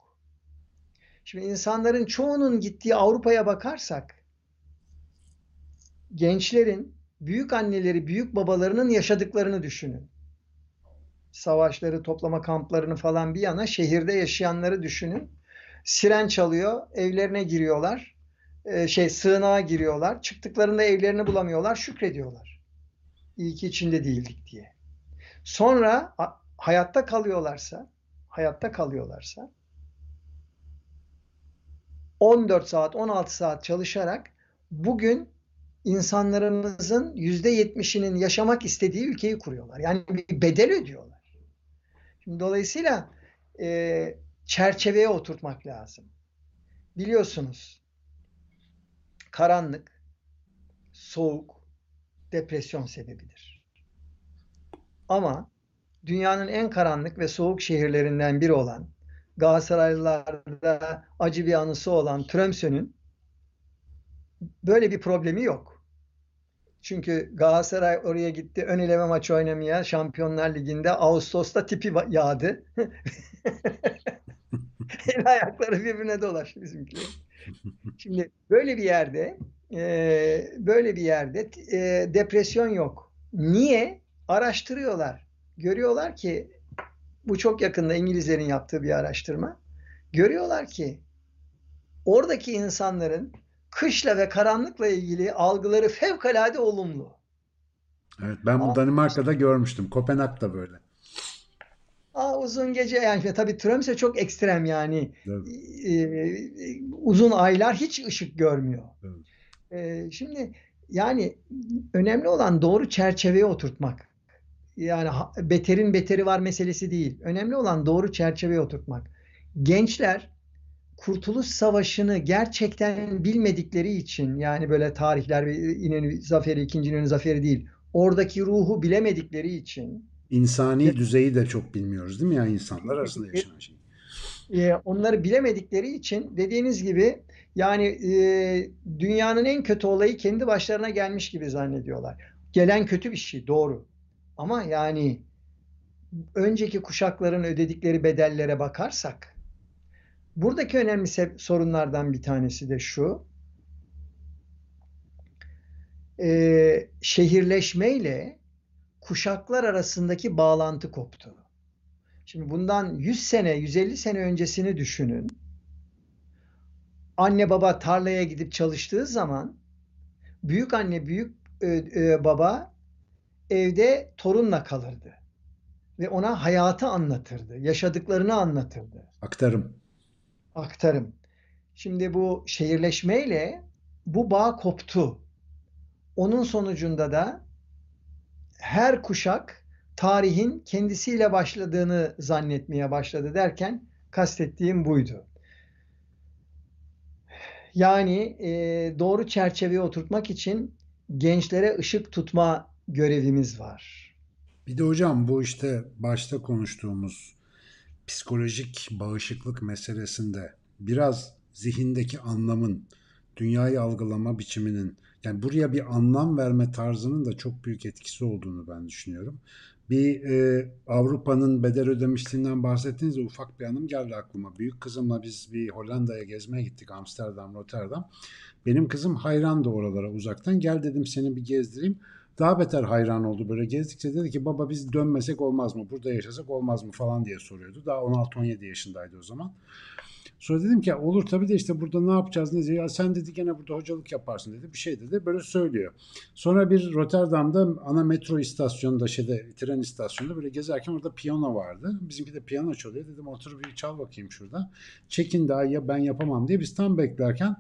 Şimdi insanların çoğunun gittiği Avrupa'ya bakarsak gençlerin büyük anneleri, büyük babalarının yaşadıklarını düşünün. Savaşları, toplama kamplarını falan bir yana şehirde yaşayanları düşünün. Siren çalıyor, evlerine giriyorlar. Ee, şey sığınağa giriyorlar. Çıktıklarında evlerini bulamıyorlar, şükrediyorlar. İyi ki içinde değildik diye. Sonra hayatta kalıyorlarsa, hayatta kalıyorlarsa 14 saat, 16 saat çalışarak bugün insanlarımızın %70'inin yaşamak istediği ülkeyi kuruyorlar. Yani bir bedel ödüyorlar. Şimdi dolayısıyla e, çerçeveye oturtmak lazım. Biliyorsunuz karanlık, soğuk, depresyon sebebidir. Ama dünyanın en karanlık ve soğuk şehirlerinden biri olan Galatasaraylılarda acı bir anısı olan Tromsø'nün böyle bir problemi yok. Çünkü Galatasaray oraya gitti ön eleme maçı oynamaya Şampiyonlar Ligi'nde Ağustos'ta tipi yağdı. El ayakları birbirine dolaştı bizimkiler. Şimdi böyle bir yerde e, böyle bir yerde e, depresyon yok. Niye? Araştırıyorlar. Görüyorlar ki bu çok yakında İngilizlerin yaptığı bir araştırma. Görüyorlar ki oradaki insanların kışla ve karanlıkla ilgili algıları fevkalade olumlu. Evet, ben bu Danimarka'da görmüştüm. Kopenhag'da böyle. aa, uzun gece yani tabii Tromsø çok ekstrem yani Evet, Ee, uzun aylar hiç ışık görmüyor. evet. Ee, şimdi yani önemli olan doğru çerçeveye oturtmak. Yani beterin beteri var meselesi değil. Önemli olan doğru çerçeveye oturtmak. Gençler Kurtuluş Savaşı'nı gerçekten bilmedikleri için yani böyle tarihler ve İnönü Zaferi, İkinci İnönü Zaferi değil. Oradaki ruhu bilemedikleri için İnsani düzeyi de çok bilmiyoruz değil mi? Yani insanlar arasında yaşanan şey. e, onları bilemedikleri için dediğiniz gibi yani e, dünyanın en kötü olayı kendi başlarına gelmiş gibi zannediyorlar. Gelen kötü bir şey doğru. Ama yani önceki kuşakların ödedikleri bedellere bakarsak buradaki önemli sorunlardan bir tanesi de şu. E, şehirleşmeyle kuşaklar arasındaki bağlantı koptu. Şimdi bundan 100 sene, 150 sene öncesini düşünün. anne baba tarlaya gidip çalıştığı zaman büyük anne büyük e, e, baba evde torunla kalırdı ve ona hayatı anlatırdı, yaşadıklarını anlatırdı. Aktarım. Aktarım. Şimdi bu şehirleşmeyle bu bağ koptu. Onun sonucunda da her kuşak tarihin kendisiyle başladığını zannetmeye başladı derken kastettiğim buydu. Yani e, doğru çerçeveye oturtmak için gençlere ışık tutma görevimiz var. Bir de hocam bu işte başta konuştuğumuz psikolojik bağışıklık meselesinde biraz zihindeki anlamın, dünyayı algılama biçiminin yani buraya bir anlam verme tarzının da çok büyük etkisi olduğunu ben düşünüyorum. Bir e, Avrupa'nın bedel ödemişliğinden bahsettiğinizde ufak bir anım geldi aklıma. Büyük kızımla biz bir Hollanda'ya gezmeye gittik Amsterdam, Rotterdam. Benim kızım hayrandı oralara uzaktan. Gel dedim seni bir gezdireyim. Daha beter hayran oldu böyle gezdikçe dedi ki baba biz dönmesek olmaz mı? Burada yaşasak olmaz mı falan diye soruyordu. Daha 16-17 yaşındaydı o zaman. Sonra dedim ki olur tabii de işte burada ne yapacağız ne ya sen dedi gene burada hocalık yaparsın dedi bir şey dedi böyle söylüyor. Sonra bir Rotterdam'da ana metro istasyonunda şeyde tren istasyonunda böyle gezerken orada piyano vardı. Bizimki de piyano çalıyor dedim otur bir çal bakayım şurada. Çekin daha ya ben yapamam diye biz tam beklerken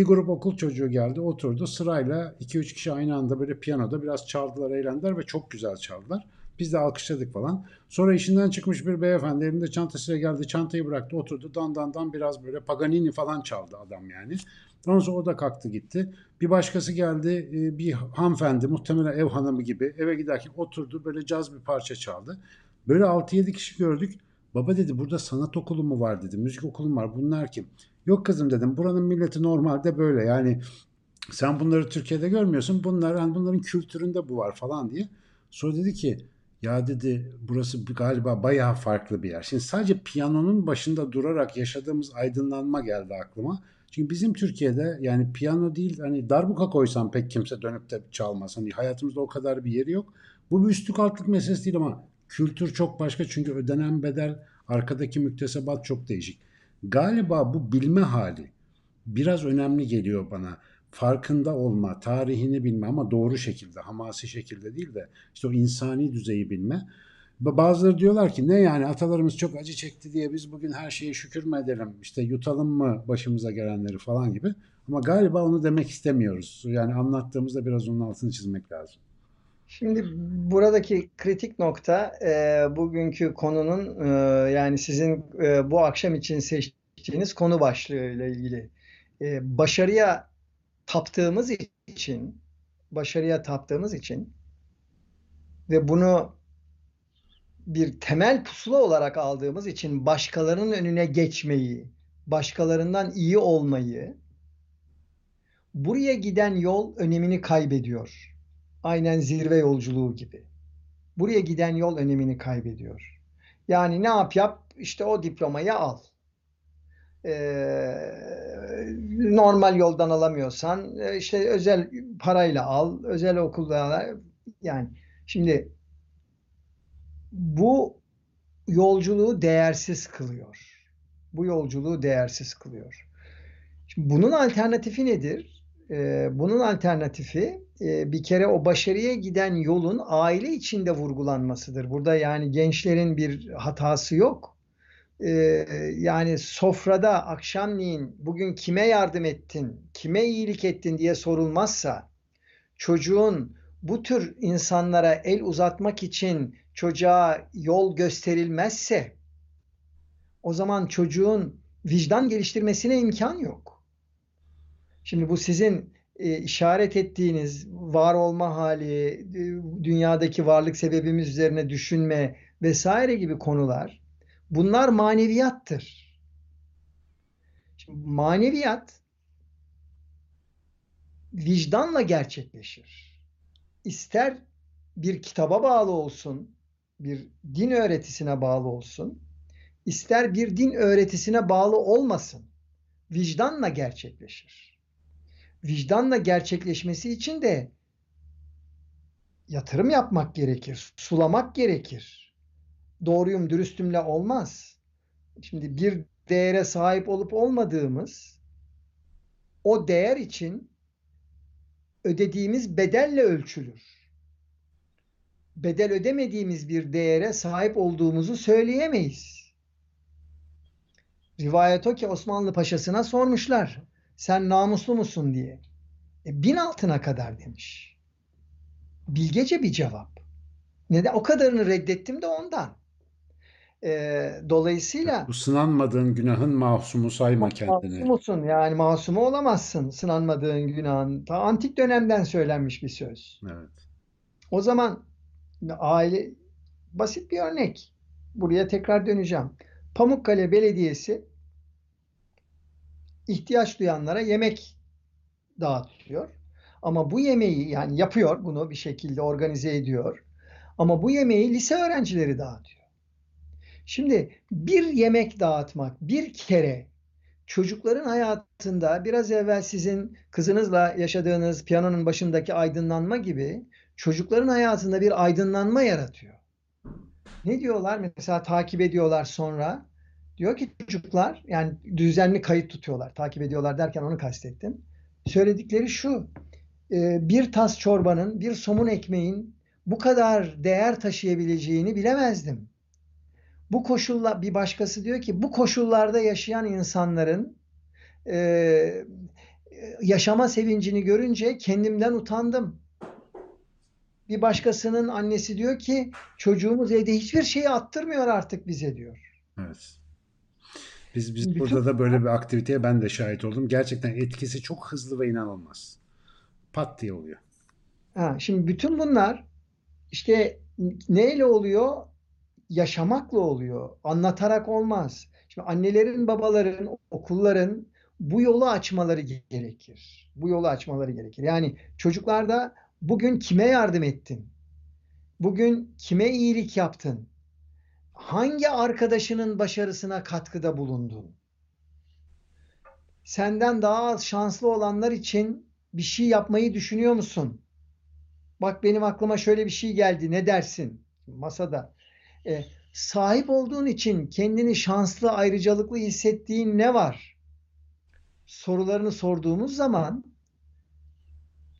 bir grup okul çocuğu geldi oturdu sırayla 2-3 kişi aynı anda böyle piyanoda biraz çaldılar eğlendiler ve çok güzel çaldılar. Biz de alkışladık falan. Sonra işinden çıkmış bir beyefendi elinde çantasıyla geldi. Çantayı bıraktı oturdu. Dan dan dan biraz böyle Paganini falan çaldı adam yani. Ondan sonra o da kalktı gitti. Bir başkası geldi e, bir hanımefendi muhtemelen ev hanımı gibi eve giderken oturdu böyle caz bir parça çaldı. Böyle 6-7 kişi gördük. Baba dedi burada sanat okulu mu var dedi. Müzik okulu mu var bunlar kim? Yok kızım dedim buranın milleti normalde böyle yani sen bunları Türkiye'de görmüyorsun. Bunlar yani bunların kültüründe bu var falan diye. Sonra dedi ki ya dedi burası galiba bayağı farklı bir yer. Şimdi sadece piyanonun başında durarak yaşadığımız aydınlanma geldi aklıma. Çünkü bizim Türkiye'de yani piyano değil hani darbuka koysam pek kimse dönüp de çalmaz. Hani hayatımızda o kadar bir yeri yok. Bu bir üstlük altlık meselesi değil ama kültür çok başka çünkü ödenen bedel arkadaki müktesebat çok değişik. Galiba bu bilme hali biraz önemli geliyor bana farkında olma, tarihini bilme ama doğru şekilde, hamasi şekilde değil de işte o insani düzeyi bilme. Bazıları diyorlar ki ne yani atalarımız çok acı çekti diye biz bugün her şeye şükür mü edelim, işte yutalım mı başımıza gelenleri falan gibi. Ama galiba onu demek istemiyoruz. Yani anlattığımızda biraz onun altını çizmek lazım. Şimdi buradaki kritik nokta e, bugünkü konunun e, yani sizin e, bu akşam için seçtiğiniz konu başlığı ile ilgili. E, başarıya taptığımız için, başarıya taptığımız için ve bunu bir temel pusula olarak aldığımız için başkalarının önüne geçmeyi, başkalarından iyi olmayı, buraya giden yol önemini kaybediyor. Aynen zirve yolculuğu gibi. Buraya giden yol önemini kaybediyor. Yani ne yap yap işte o diplomayı al e, normal yoldan alamıyorsan e, işte özel parayla al, özel okulda yani şimdi bu yolculuğu değersiz kılıyor. Bu yolculuğu değersiz kılıyor. Şimdi bunun alternatifi nedir? Ee, bunun alternatifi e, bir kere o başarıya giden yolun aile içinde vurgulanmasıdır. Burada yani gençlerin bir hatası yok e, yani sofrada akşamleyin bugün kime yardım ettin, kime iyilik ettin diye sorulmazsa çocuğun bu tür insanlara el uzatmak için çocuğa yol gösterilmezse o zaman çocuğun vicdan geliştirmesine imkan yok. Şimdi bu sizin e, işaret ettiğiniz var olma hali, e, dünyadaki varlık sebebimiz üzerine düşünme vesaire gibi konular Bunlar maneviyattır. Şimdi maneviyat vicdanla gerçekleşir. İster bir kitaba bağlı olsun, bir din öğretisine bağlı olsun, ister bir din öğretisine bağlı olmasın. Vicdanla gerçekleşir. Vicdanla gerçekleşmesi için de yatırım yapmak gerekir, sulamak gerekir doğruyum, dürüstümle olmaz. Şimdi bir değere sahip olup olmadığımız o değer için ödediğimiz bedelle ölçülür. Bedel ödemediğimiz bir değere sahip olduğumuzu söyleyemeyiz. Rivayet o ki Osmanlı Paşası'na sormuşlar. Sen namuslu musun diye. E, bin altına kadar demiş. Bilgece bir cevap. Neden? O kadarını reddettim de ondan. E, dolayısıyla Bu sınanmadığın günahın mahsumu sayma kendini. Masumusun yani masumu olamazsın sınanmadığın günahın. Ta antik dönemden söylenmiş bir söz. Evet. O zaman aile basit bir örnek. Buraya tekrar döneceğim. Pamukkale Belediyesi ihtiyaç duyanlara yemek dağıtıyor. Ama bu yemeği yani yapıyor bunu bir şekilde organize ediyor. Ama bu yemeği lise öğrencileri dağıtıyor. Şimdi bir yemek dağıtmak bir kere çocukların hayatında biraz evvel sizin kızınızla yaşadığınız piyanonun başındaki aydınlanma gibi çocukların hayatında bir aydınlanma yaratıyor. Ne diyorlar? Mesela takip ediyorlar sonra. Diyor ki çocuklar yani düzenli kayıt tutuyorlar. Takip ediyorlar derken onu kastettim. Söyledikleri şu. e, Bir tas çorbanın, bir somun ekmeğin bu kadar değer taşıyabileceğini bilemezdim. Bu koşulla bir başkası diyor ki bu koşullarda yaşayan insanların e, yaşama sevincini görünce kendimden utandım. Bir başkasının annesi diyor ki çocuğumuz evde hiçbir şeyi attırmıyor artık bize diyor. Evet. Biz biz Bütün burada da böyle bir aktiviteye ben de şahit oldum. Gerçekten etkisi çok hızlı ve inanılmaz. Pat diye oluyor. Ha, şimdi bütün bunlar işte neyle oluyor? Yaşamakla oluyor. Anlatarak olmaz. Şimdi annelerin, babaların, okulların bu yolu açmaları gerekir. Bu yolu açmaları gerekir. Yani çocuklarda bugün kime yardım ettin? Bugün kime iyilik yaptın? Hangi arkadaşının başarısına katkıda bulundun? Senden daha az şanslı olanlar için bir şey yapmayı düşünüyor musun? Bak benim aklıma şöyle bir şey geldi. Ne dersin? Masada. E, sahip olduğun için kendini şanslı, ayrıcalıklı hissettiğin ne var? Sorularını sorduğumuz zaman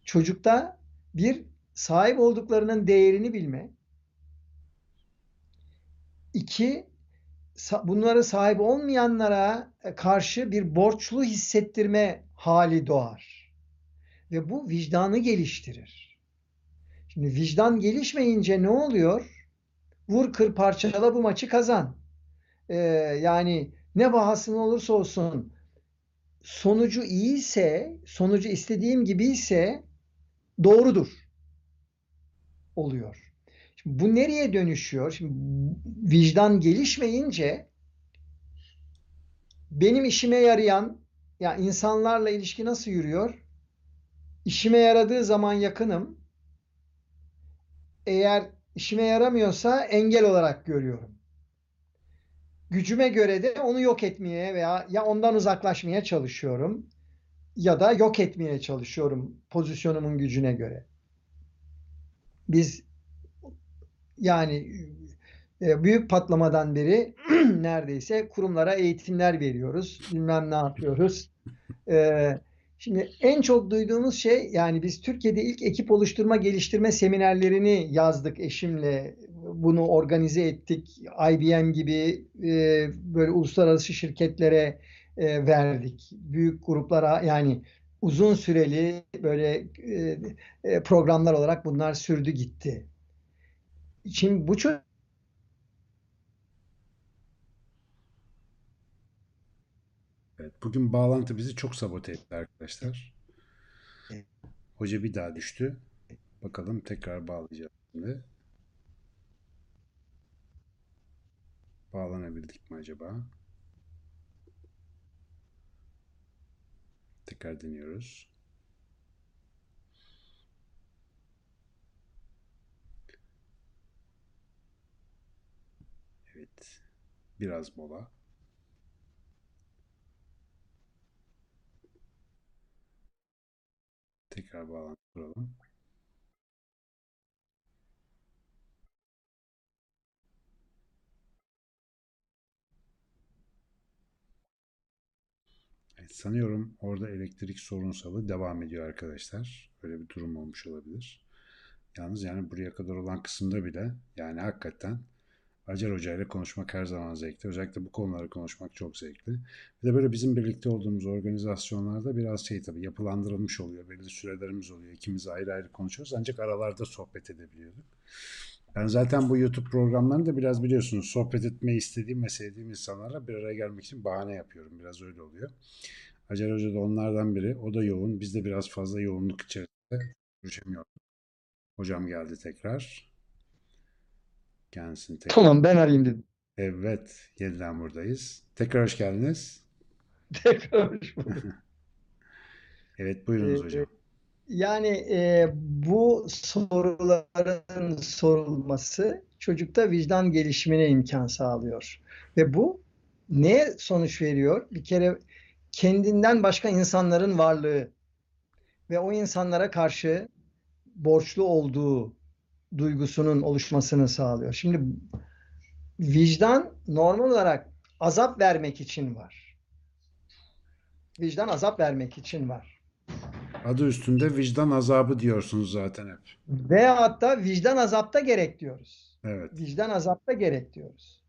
çocukta bir sahip olduklarının değerini bilme. İki, bunlara sahip olmayanlara karşı bir borçlu hissettirme hali doğar. Ve bu vicdanı geliştirir. Şimdi vicdan gelişmeyince ne oluyor? Vur kır parçala bu maçı kazan. Ee, yani ne bahasına olursa olsun sonucu iyiyse, sonucu istediğim gibi ise doğrudur oluyor. Şimdi bu nereye dönüşüyor? Şimdi vicdan gelişmeyince benim işime yarayan ya insanlarla ilişki nasıl yürüyor? İşime yaradığı zaman yakınım. Eğer işime yaramıyorsa engel olarak görüyorum. Gücüme göre de onu yok etmeye veya ya ondan uzaklaşmaya çalışıyorum ya da yok etmeye çalışıyorum pozisyonumun gücüne göre. Biz yani e, büyük patlamadan beri neredeyse kurumlara eğitimler veriyoruz. Bilmem ne yapıyoruz. E, Şimdi en çok duyduğumuz şey yani biz Türkiye'de ilk ekip oluşturma geliştirme seminerlerini yazdık eşimle. Bunu organize ettik. IBM gibi e, böyle uluslararası şirketlere verdik. Büyük gruplara yani uzun süreli böyle programlar olarak bunlar sürdü gitti. Şimdi bu çok Evet, bugün bağlantı bizi çok sabote etti arkadaşlar. Hoca bir daha düştü. Bakalım tekrar bağlayacağız şimdi. Bağlanabildik mi acaba? Tekrar deniyoruz. Evet. Biraz mola. Tekrar bağlantı kuralım. Evet, sanıyorum orada elektrik sorunsalı devam ediyor arkadaşlar. Böyle bir durum olmuş olabilir. Yalnız yani buraya kadar olan kısımda bile yani hakikaten Acar Hoca ile konuşmak her zaman zevkli. Özellikle bu konuları konuşmak çok zevkli. Bir de böyle bizim birlikte olduğumuz organizasyonlarda biraz şey tabii yapılandırılmış oluyor. Belli sürelerimiz oluyor. İkimiz ayrı ayrı konuşuyoruz. Ancak aralarda sohbet edebiliyorduk. Ben zaten bu YouTube programlarında biraz biliyorsunuz sohbet etmeyi istediğim ve sevdiğim insanlarla bir araya gelmek için bahane yapıyorum. Biraz öyle oluyor. Acar Hoca da onlardan biri. O da yoğun. Biz de biraz fazla yoğunluk içerisinde görüşemiyoruz. Hocam geldi tekrar. Kendisini tekrar. Tamam ben arayayım dedim. Evet, yeniden buradayız. Tekrar hoş geldiniz. Tekrar hoş bulduk. Evet, buyurunuz Ee, hocam. Yani e, bu soruların sorulması çocukta vicdan gelişimine imkan sağlıyor. Ve bu neye sonuç veriyor? Bir kere kendinden başka insanların varlığı ve o insanlara karşı borçlu olduğu duygusunun oluşmasını sağlıyor. Şimdi vicdan normal olarak azap vermek için var. Vicdan azap vermek için var. Adı üstünde vicdan azabı diyorsunuz zaten hep. Veya hatta vicdan azapta gerek diyoruz. Evet. Vicdan azapta gerek diyoruz.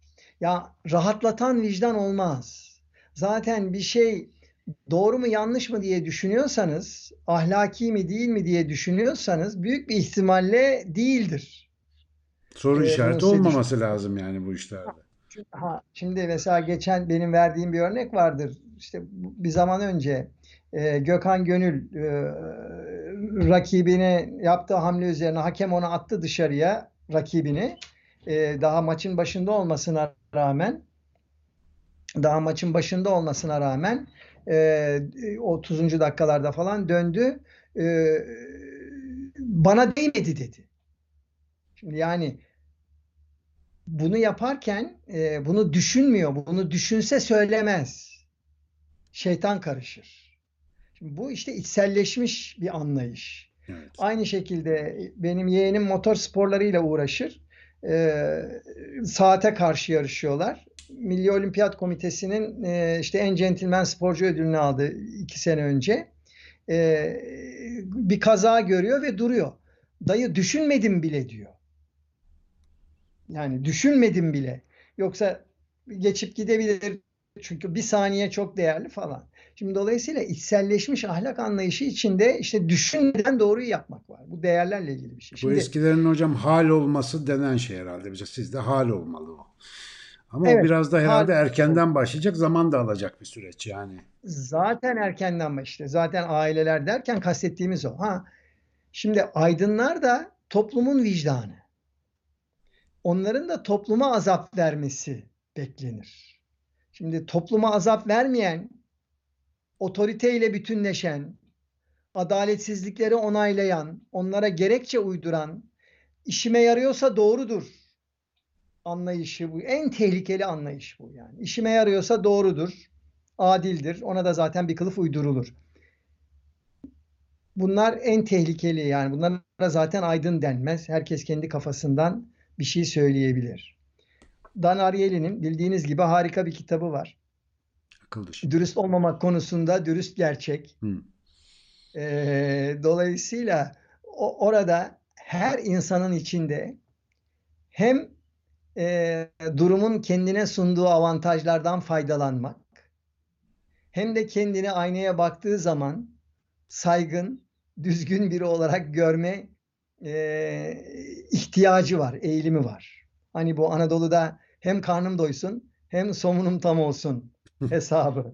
Ya rahatlatan vicdan olmaz. Zaten bir şey doğru mu yanlış mı diye düşünüyorsanız, ahlaki mi değil mi diye düşünüyorsanız büyük bir ihtimalle değildir. Soru Ee, işareti olmaması lazım yani bu işlerde. Çünkü- Ha, şimdi mesela geçen benim verdiğim bir örnek vardır. İşte bir zaman önce e, Gökhan Gönül e, rakibine yaptığı hamle üzerine hakem onu attı dışarıya rakibini. E, daha maçın başında olmasına rağmen daha maçın başında olmasına rağmen e, 30. dakikalarda falan döndü. E, bana değmedi dedi. Şimdi yani bunu yaparken e, bunu düşünmüyor. Bunu düşünse söylemez. Şeytan karışır. Şimdi bu işte içselleşmiş bir anlayış. Evet. Aynı şekilde benim yeğenim motor sporlarıyla uğraşır. E, saate karşı yarışıyorlar. Milli Olimpiyat Komitesi'nin e, işte en centilmen sporcu ödülünü aldı iki sene önce. E, bir kaza görüyor ve duruyor. Dayı düşünmedim bile diyor. Yani düşünmedim bile. Yoksa geçip gidebilir. Çünkü bir saniye çok değerli falan. Şimdi dolayısıyla içselleşmiş ahlak anlayışı içinde işte düşünmeden doğruyu yapmak var. Bu değerlerle ilgili bir şey. Bu Şimdi eskilerin hocam hal olması denen şey herhalde. Bize sizde hal olmalı o. Ama o Evet, biraz da herhalde hal- erkenden başlayacak, zaman da alacak bir süreç yani. zaten erkenden işte zaten aileler derken kastettiğimiz o. Ha, şimdi aydınlar da toplumun vicdanı. Onların da topluma azap vermesi beklenir. Şimdi topluma azap vermeyen, otoriteyle bütünleşen, adaletsizlikleri onaylayan, onlara gerekçe uyduran, işime yarıyorsa doğrudur anlayışı bu. En tehlikeli anlayış bu yani. İşime yarıyorsa doğrudur, adildir. Ona da zaten bir kılıf uydurulur. Bunlar en tehlikeli yani. Bunlara zaten aydın denmez. Herkes kendi kafasından bir şey söyleyebilir. Dan Ariely'nin bildiğiniz gibi harika bir kitabı var. Akıl dışı. Dürüst olmamak konusunda dürüst gerçek. Hı. Ee, dolayısıyla o, orada her insanın içinde hem e, durumun kendine sunduğu avantajlardan faydalanmak hem de kendini aynaya baktığı zaman saygın, düzgün biri olarak görme e, ihtiyacı var, eğilimi var. Hani bu Anadolu'da hem karnım doysun hem somunum tam olsun hesabı.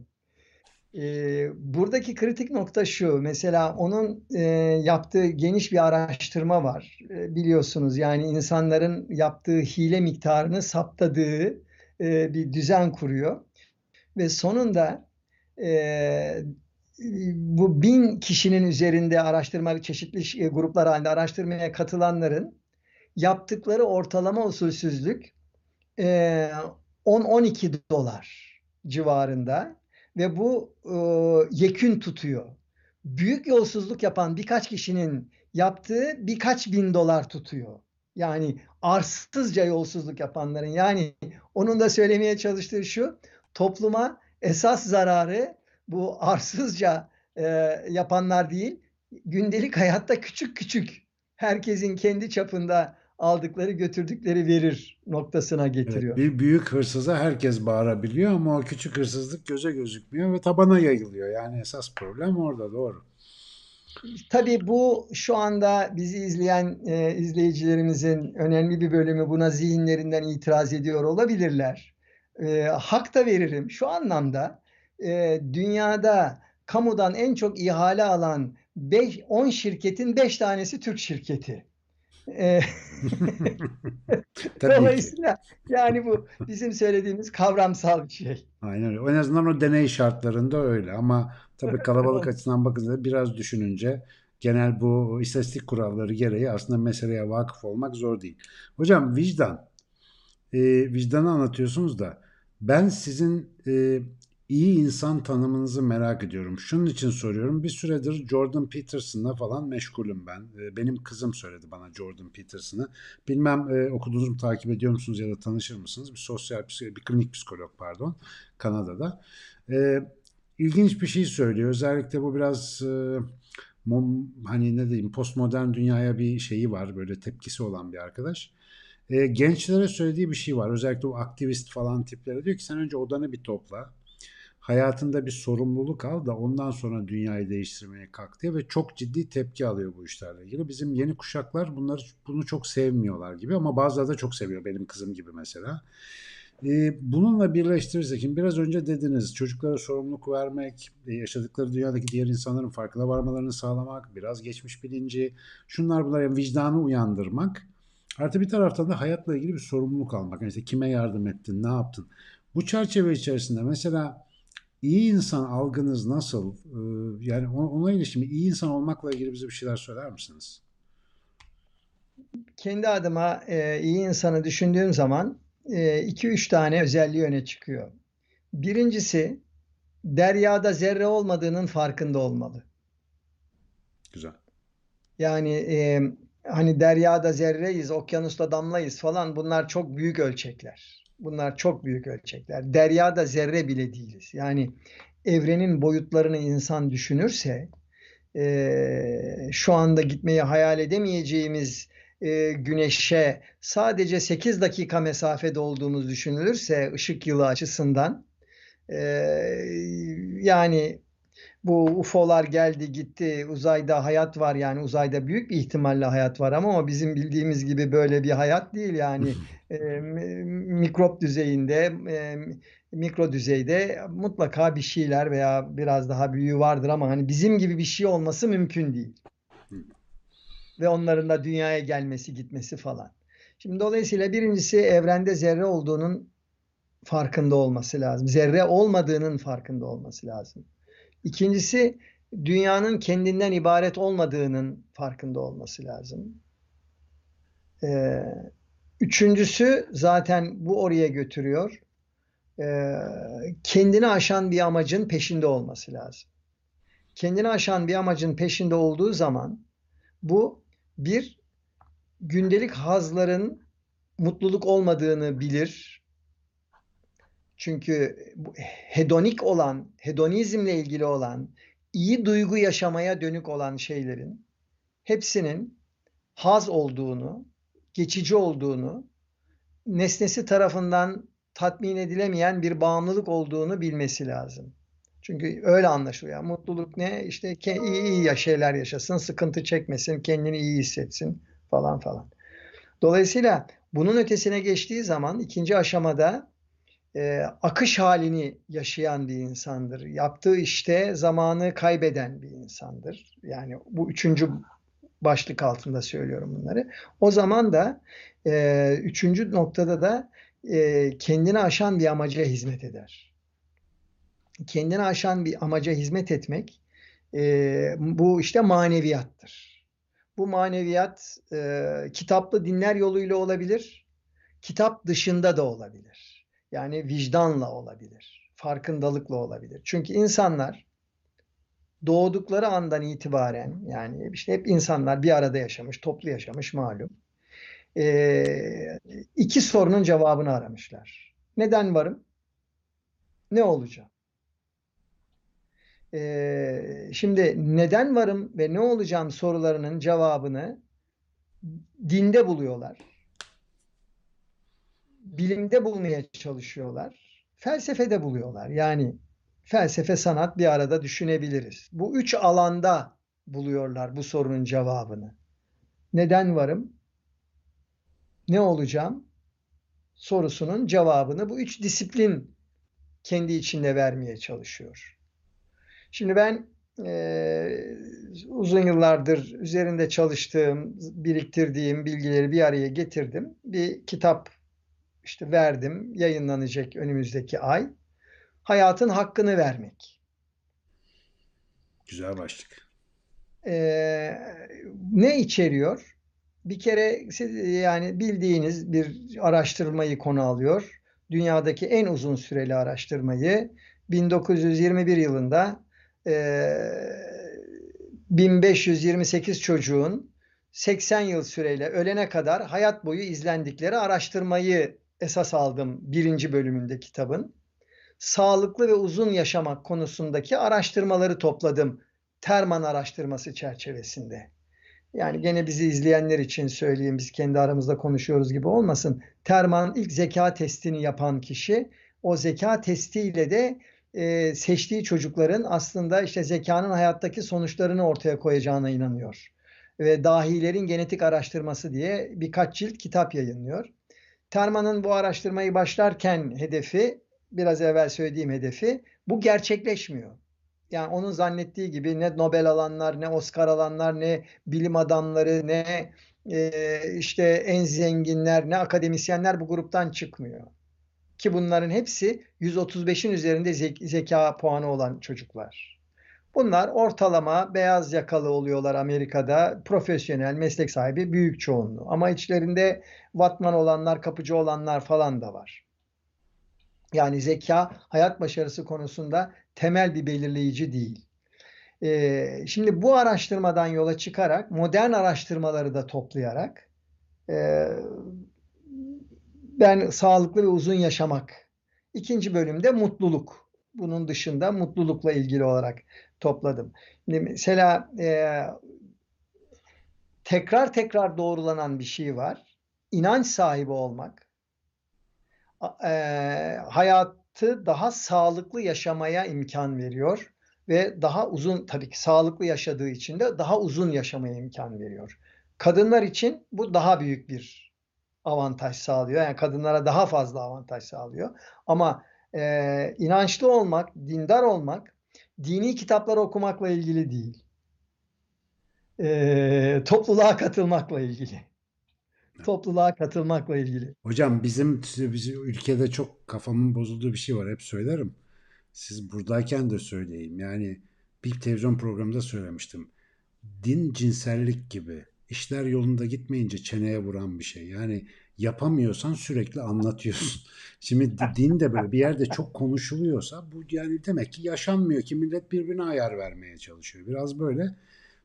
Ee, buradaki kritik nokta şu. Mesela onun e, yaptığı geniş bir araştırma var. E, biliyorsunuz yani insanların yaptığı hile miktarını saptadığı e, bir düzen kuruyor. Ve sonunda e, bu bin kişinin üzerinde araştırma çeşitli gruplar halinde araştırmaya katılanların yaptıkları ortalama usulsüzlük e, 10-12 dolar civarında ve bu e, yekün tutuyor. Büyük yolsuzluk yapan birkaç kişinin yaptığı birkaç bin dolar tutuyor. Yani arsızca yolsuzluk yapanların yani onun da söylemeye çalıştığı şu topluma esas zararı bu arsızca e, yapanlar değil, gündelik hayatta küçük küçük herkesin kendi çapında aldıkları götürdükleri verir noktasına getiriyor. Evet, bir büyük hırsıza herkes bağırabiliyor ama o küçük hırsızlık göze gözükmüyor ve tabana yayılıyor. Yani esas problem orada doğru. Tabii bu şu anda bizi izleyen e, izleyicilerimizin önemli bir bölümü buna zihinlerinden itiraz ediyor olabilirler. E, hak da veririm şu anlamda e, dünyada kamudan en çok ihale alan 5 10 şirketin 5 tanesi Türk şirketi. Dolayısıyla yani bu bizim söylediğimiz kavramsal bir şey. Aynen öyle. En azından o deney şartlarında öyle ama tabii kalabalık açısından bakınca biraz düşününce genel bu istatistik kuralları gereği aslında meseleye vakıf olmak zor değil. Hocam vicdan. E, vicdanı anlatıyorsunuz da ben sizin e, iyi insan tanımınızı merak ediyorum. Şunun için soruyorum. Bir süredir Jordan Peterson'la falan meşgulüm ben. E, benim kızım söyledi bana Jordan Peterson'ı. Bilmem e, okudunuz mu, takip ediyor musunuz ya da tanışır mısınız? Bir sosyal, bir klinik psikolog pardon, Kanada'da. E, ilginç bir şey söylüyor. Özellikle bu biraz e, hani ne diyeyim postmodern dünyaya bir şeyi var. Böyle tepkisi olan bir arkadaş. E, gençlere söylediği bir şey var. Özellikle o aktivist falan tiplere diyor ki sen önce odanı bir topla. Hayatında bir sorumluluk al da ondan sonra dünyayı değiştirmeye kalk diye ve çok ciddi tepki alıyor bu işlerle ilgili. Bizim yeni kuşaklar bunları bunu çok sevmiyorlar gibi ama bazıları da çok seviyor benim kızım gibi mesela. Ee, bununla birleştirirsek, biraz önce dediniz çocuklara sorumluluk vermek, e, yaşadıkları dünyadaki diğer insanların farkına varmalarını sağlamak, biraz geçmiş bilinci, şunlar bunlar yani vicdanı uyandırmak. Artı bir taraftan da hayatla ilgili bir sorumluluk almak. İşte kime yardım ettin, ne yaptın? Bu çerçeve içerisinde mesela iyi insan algınız nasıl? Ee, yani ona, ilişkin iyi insan olmakla ilgili bize bir şeyler söyler misiniz? Kendi adıma e, iyi insanı düşündüğüm zaman e, iki üç tane özelliği öne çıkıyor. Birincisi deryada zerre olmadığının farkında olmalı. Güzel. Yani e, hani deryada zerreyiz, okyanusta damlayız falan bunlar çok büyük ölçekler. Bunlar çok büyük ölçekler. Deryada zerre bile değiliz. Yani evrenin boyutlarını insan düşünürse e, şu anda gitmeyi hayal edemeyeceğimiz e, güneşe sadece 8 dakika mesafede olduğumuz düşünülürse ışık yılı açısından e, yani bu UFO'lar geldi gitti uzayda hayat var yani uzayda büyük bir ihtimalle hayat var ama bizim bildiğimiz gibi böyle bir hayat değil yani e, mikrop düzeyinde e, mikro düzeyde mutlaka bir şeyler veya biraz daha büyüğü vardır ama hani bizim gibi bir şey olması mümkün değil. Ve onların da dünyaya gelmesi gitmesi falan. Şimdi dolayısıyla birincisi evrende zerre olduğunun farkında olması lazım. Zerre olmadığının farkında olması lazım. İkincisi dünyanın kendinden ibaret olmadığının farkında olması lazım. Ee, üçüncüsü zaten bu oraya götürüyor. Ee, kendini aşan bir amacın peşinde olması lazım. Kendini aşan bir amacın peşinde olduğu zaman bu bir gündelik hazların mutluluk olmadığını bilir. Çünkü hedonik olan, hedonizmle ilgili olan, iyi duygu yaşamaya dönük olan şeylerin hepsinin haz olduğunu, geçici olduğunu, nesnesi tarafından tatmin edilemeyen bir bağımlılık olduğunu bilmesi lazım. Çünkü öyle anlaşılıyor. Mutluluk ne? İşte iyi, iyi şeyler yaşasın, sıkıntı çekmesin, kendini iyi hissetsin falan falan. Dolayısıyla bunun ötesine geçtiği zaman ikinci aşamada e, akış halini yaşayan bir insandır. Yaptığı işte zamanı kaybeden bir insandır. Yani bu üçüncü başlık altında söylüyorum bunları. O zaman da e, üçüncü noktada da e, kendini aşan bir amaca hizmet eder. Kendini aşan bir amaca hizmet etmek e, bu işte maneviyattır. Bu maneviyat e, kitaplı dinler yoluyla olabilir, kitap dışında da olabilir. Yani vicdanla olabilir, farkındalıkla olabilir. Çünkü insanlar doğdukları andan itibaren yani işte hep insanlar bir arada yaşamış, toplu yaşamış malum. Ee, iki sorunun cevabını aramışlar. Neden varım? Ne olacağım? Ee, şimdi neden varım ve ne olacağım sorularının cevabını dinde buluyorlar. Bilimde bulmaya çalışıyorlar. Felsefede buluyorlar. Yani felsefe, sanat bir arada düşünebiliriz. Bu üç alanda buluyorlar bu sorunun cevabını. Neden varım? Ne olacağım? Sorusunun cevabını bu üç disiplin kendi içinde vermeye çalışıyor. Şimdi ben e, uzun yıllardır üzerinde çalıştığım, biriktirdiğim bilgileri bir araya getirdim. Bir kitap işte verdim, yayınlanacak önümüzdeki ay. Hayatın hakkını vermek. Güzel başlık. Ee, ne içeriyor? Bir kere yani bildiğiniz bir araştırmayı konu alıyor. Dünyadaki en uzun süreli araştırmayı 1921 yılında e, 1528 çocuğun 80 yıl süreyle ölene kadar hayat boyu izlendikleri araştırmayı esas aldım birinci bölümünde kitabın. Sağlıklı ve uzun yaşamak konusundaki araştırmaları topladım Terman araştırması çerçevesinde. Yani gene bizi izleyenler için söyleyeyim, biz kendi aramızda konuşuyoruz gibi olmasın. Terman ilk zeka testini yapan kişi, o zeka testiyle de e, seçtiği çocukların aslında işte zekanın hayattaki sonuçlarını ortaya koyacağına inanıyor. Ve dahilerin genetik araştırması diye birkaç cilt kitap yayınlıyor. Terman'ın bu araştırmayı başlarken hedefi, biraz evvel söylediğim hedefi, bu gerçekleşmiyor. Yani onun zannettiği gibi ne Nobel alanlar, ne Oscar alanlar, ne bilim adamları, ne e, işte en zenginler, ne akademisyenler bu gruptan çıkmıyor. Ki bunların hepsi 135'in üzerinde zeka puanı olan çocuklar. Bunlar ortalama beyaz yakalı oluyorlar Amerika'da. Profesyonel, meslek sahibi büyük çoğunluğu. Ama içlerinde vatman olanlar, kapıcı olanlar falan da var. Yani zeka hayat başarısı konusunda temel bir belirleyici değil. Ee, şimdi bu araştırmadan yola çıkarak modern araştırmaları da toplayarak e, ben sağlıklı ve uzun yaşamak. İkinci bölümde mutluluk. Bunun dışında mutlulukla ilgili olarak topladım. Mesela e, tekrar tekrar doğrulanan bir şey var. İnanç sahibi olmak. E, hayatı daha sağlıklı yaşamaya imkan veriyor ve daha uzun tabii ki sağlıklı yaşadığı için de daha uzun yaşamaya imkan veriyor. Kadınlar için bu daha büyük bir avantaj sağlıyor. Yani kadınlara daha fazla avantaj sağlıyor. Ama e, inançlı olmak, dindar olmak, dini kitapları okumakla ilgili değil. E, topluluğa katılmakla ilgili. Topluluğa katılmakla ilgili. Hocam bizim, bizim ülkede çok kafamın bozulduğu bir şey var. Hep söylerim. Siz buradayken de söyleyeyim. Yani bir televizyon programında söylemiştim. Din cinsellik gibi işler yolunda gitmeyince çeneye vuran bir şey. Yani yapamıyorsan sürekli anlatıyorsun. Şimdi din de böyle bir yerde çok konuşuluyorsa bu yani demek ki yaşanmıyor ki millet birbirine ayar vermeye çalışıyor. Biraz böyle.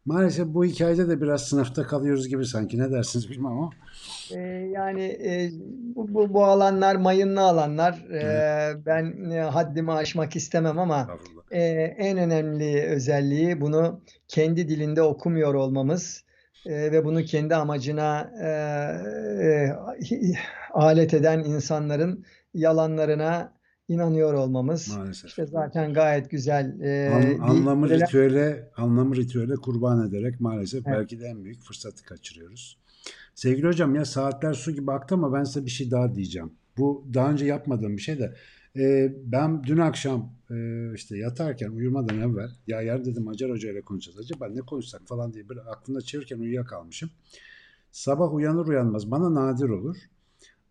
Maalesef bu hikayede de biraz sınıfta kalıyoruz gibi sanki. Ne dersiniz bilmem ama. Ee, yani e, bu, bu, bu alanlar mayınlı alanlar. Ee, ben e, haddimi aşmak istemem ama e, en önemli özelliği bunu kendi dilinde okumuyor olmamız e, ve bunu kendi amacına e, e, alet eden insanların yalanlarına inanıyor olmamız. Maalesef. İşte zaten gayet güzel. E, An, anlamı bir, ritüele anlamı ritüele kurban ederek maalesef evet. belki de en büyük fırsatı kaçırıyoruz. Sevgili hocam ya saatler su gibi aktı ama ben size bir şey daha diyeceğim. Bu daha önce yapmadığım bir şey de e, ben dün akşam e, işte yatarken uyumadan evvel ya yer dedim Hacer Hoca ile konuşacağız. Acaba ne konuşsak falan diye böyle aklımda çevirirken uyuyakalmışım. Sabah uyanır uyanmaz bana nadir olur.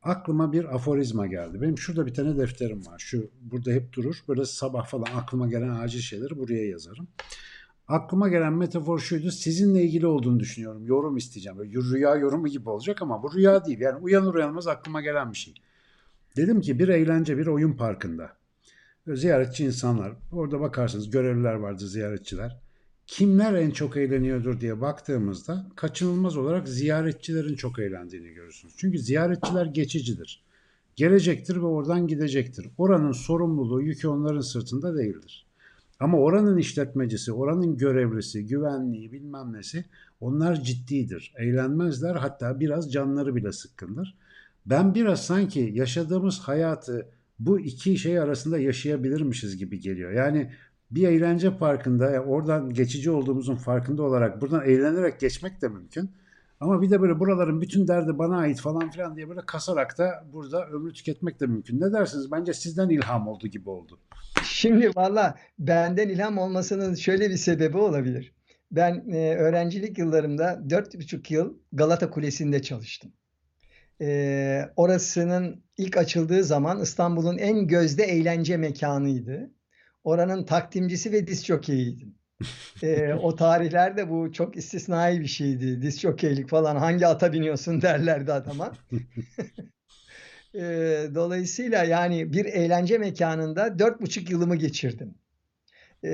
Aklıma bir aforizma geldi. Benim şurada bir tane defterim var. Şu burada hep durur. Böyle sabah falan aklıma gelen acil şeyleri buraya yazarım. Aklıma gelen metafor şuydu. Sizinle ilgili olduğunu düşünüyorum. Yorum isteyeceğim. Böyle rüya yorumu gibi olacak ama bu rüya değil. Yani uyanır uyanmaz aklıma gelen bir şey. Dedim ki bir eğlence bir oyun parkında. Ziyaretçi insanlar. Orada bakarsınız görevliler vardı ziyaretçiler. Kimler en çok eğleniyordur diye baktığımızda kaçınılmaz olarak ziyaretçilerin çok eğlendiğini görürsünüz. Çünkü ziyaretçiler geçicidir. Gelecektir ve oradan gidecektir. Oranın sorumluluğu, yükü onların sırtında değildir. Ama oranın işletmecisi, oranın görevlisi, güvenliği bilmem nesi onlar ciddidir. Eğlenmezler hatta biraz canları bile sıkkındır. Ben biraz sanki yaşadığımız hayatı bu iki şey arasında yaşayabilirmişiz gibi geliyor. Yani bir eğlence parkında yani oradan geçici olduğumuzun farkında olarak buradan eğlenerek geçmek de mümkün. Ama bir de böyle buraların bütün derdi bana ait falan filan diye böyle kasarak da burada ömrü tüketmek de mümkün. Ne dersiniz? Bence sizden ilham oldu gibi oldu. Şimdi valla benden ilham olmasının şöyle bir sebebi olabilir. Ben e, öğrencilik yıllarımda dört buçuk yıl Galata Kulesi'nde çalıştım. E, orasının ilk açıldığı zaman İstanbul'un en gözde eğlence mekanıydı. Oranın takdimcisi ve diz jokeyiydim. E, o tarihlerde bu çok istisnai bir şeydi. Diz jokeylik falan hangi ata biniyorsun derlerdi adama. e, dolayısıyla yani bir eğlence mekanında dört buçuk yılımı geçirdim. E,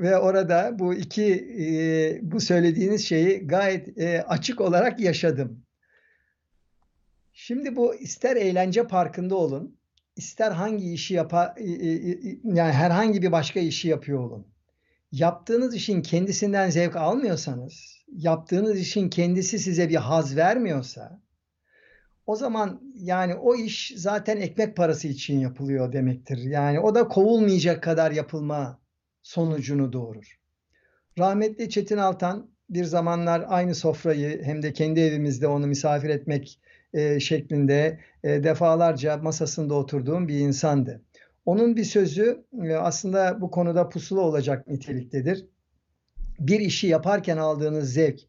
ve orada bu iki e, bu söylediğiniz şeyi gayet e, açık olarak yaşadım. Şimdi bu ister eğlence parkında olun, ister hangi işi yapa yani herhangi bir başka işi yapıyor olun. Yaptığınız işin kendisinden zevk almıyorsanız, yaptığınız işin kendisi size bir haz vermiyorsa, o zaman yani o iş zaten ekmek parası için yapılıyor demektir. Yani o da kovulmayacak kadar yapılma sonucunu doğurur. Rahmetli Çetin Altan bir zamanlar aynı sofrayı hem de kendi evimizde onu misafir etmek e, şeklinde e, defalarca masasında oturduğum bir insandı. Onun bir sözü e, aslında bu konuda pusula olacak niteliktedir. Bir işi yaparken aldığınız zevk,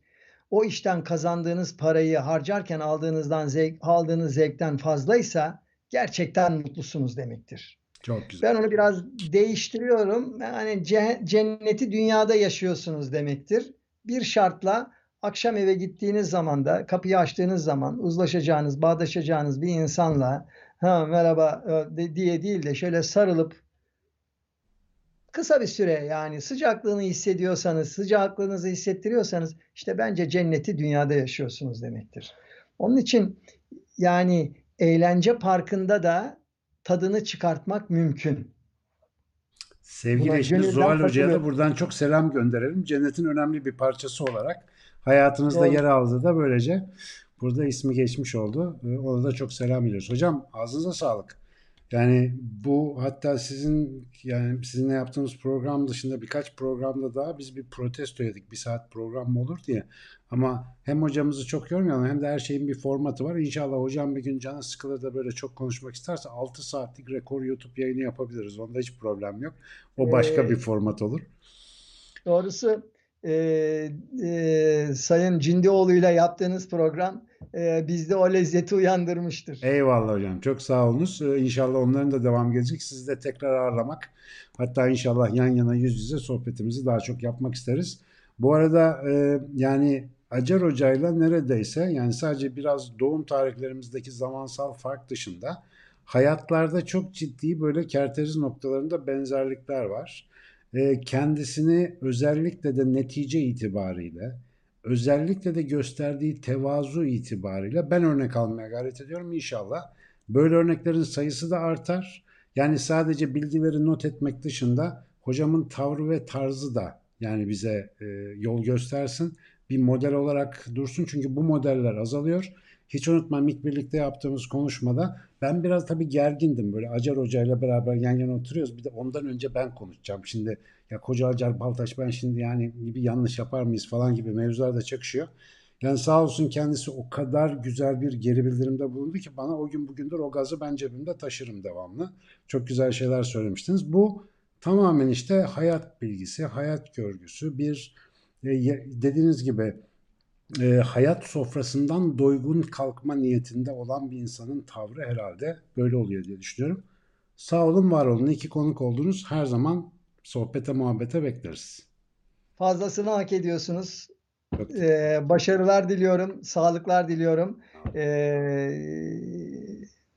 o işten kazandığınız parayı harcarken aldığınızdan zevk, aldığınız zevkten fazlaysa gerçekten mutlusunuz demektir. Çok güzel. Ben onu biraz değiştiriyorum. Yani cenneti dünyada yaşıyorsunuz demektir. Bir şartla akşam eve gittiğiniz zaman da kapıyı açtığınız zaman uzlaşacağınız, bağdaşacağınız bir insanla ha merhaba e, diye değil de şöyle sarılıp kısa bir süre yani sıcaklığını hissediyorsanız, sıcaklığınızı hissettiriyorsanız işte bence cenneti dünyada yaşıyorsunuz demektir. Onun için yani eğlence parkında da tadını çıkartmak mümkün. Sevgili eşiniz Zuhal Hoca'ya da buradan çok selam gönderelim. Cennetin önemli bir parçası olarak hayatınızda Doğru. yer aldı da böylece burada ismi geçmiş oldu. Ee, ona da çok selam ediyoruz. Hocam ağzınıza sağlık. Yani bu hatta sizin yani sizinle yaptığımız program dışında birkaç programda daha biz bir protesto yedik. Bir saat program mı olur diye. Ama hem hocamızı çok yormayalım hem de her şeyin bir formatı var. İnşallah hocam bir gün canı sıkılır da böyle çok konuşmak isterse 6 saatlik rekor YouTube yayını yapabiliriz. Onda hiç problem yok. O başka ee, bir format olur. Doğrusu e, e, Sayın Cindioğlu ile yaptığınız program e, bizde o lezzeti uyandırmıştır. Eyvallah hocam. Çok sağ olunuz. Ee, inşallah onların da devam gelecek. Sizi de tekrar ağırlamak. Hatta inşallah yan yana yüz yüze sohbetimizi daha çok yapmak isteriz. Bu arada e, yani Acar Hoca'yla neredeyse yani sadece biraz doğum tarihlerimizdeki zamansal fark dışında hayatlarda çok ciddi böyle kerteriz noktalarında benzerlikler var. E, kendisini özellikle de netice itibariyle özellikle de gösterdiği tevazu itibariyle ben örnek almaya gayret ediyorum inşallah. Böyle örneklerin sayısı da artar. Yani sadece bilgileri not etmek dışında hocamın tavrı ve tarzı da yani bize e, yol göstersin. Bir model olarak dursun çünkü bu modeller azalıyor. Hiç unutmam ilk birlikte yaptığımız konuşmada ben biraz tabii gergindim. Böyle Acar Hoca ile beraber yan yana oturuyoruz. Bir de ondan önce ben konuşacağım. Şimdi ya koca Acar Baltaş ben şimdi yani bir yanlış yapar mıyız falan gibi mevzular da çakışıyor. Yani sağ olsun kendisi o kadar güzel bir geri bildirimde bulundu ki bana o gün bugündür o gazı ben cebimde taşırım devamlı. Çok güzel şeyler söylemiştiniz. Bu tamamen işte hayat bilgisi, hayat görgüsü bir e, dediğiniz gibi e, hayat sofrasından doygun kalkma niyetinde olan bir insanın tavrı herhalde böyle oluyor diye düşünüyorum. Sağ olun, var olun. İki konuk oldunuz. Her zaman sohbete, muhabbete bekleriz. Fazlasını hak ediyorsunuz. Ee, başarılar diliyorum, sağlıklar diliyorum. Ee,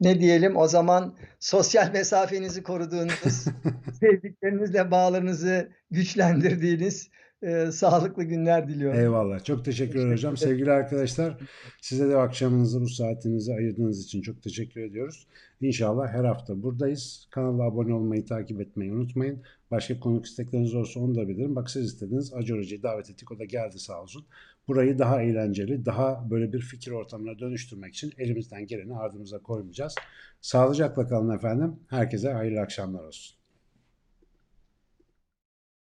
ne diyelim o zaman sosyal mesafenizi koruduğunuz, sevdiklerinizle bağlarınızı güçlendirdiğiniz e, sağlıklı günler diliyorum. Eyvallah. Çok teşekkür ederim hocam. Sevgili arkadaşlar, size de akşamınızı, bu saatinizi ayırdığınız için çok teşekkür ediyoruz. İnşallah her hafta buradayız. Kanala abone olmayı, takip etmeyi unutmayın. Başka konuk istekleriniz olursa onu da bilirim. Bak siz istediniz. Acı Hoca'yı davet ettik. O da geldi sağ olsun. Burayı daha eğlenceli, daha böyle bir fikir ortamına dönüştürmek için elimizden geleni ardımıza koymayacağız. Sağlıcakla kalın efendim. Herkese hayırlı akşamlar olsun.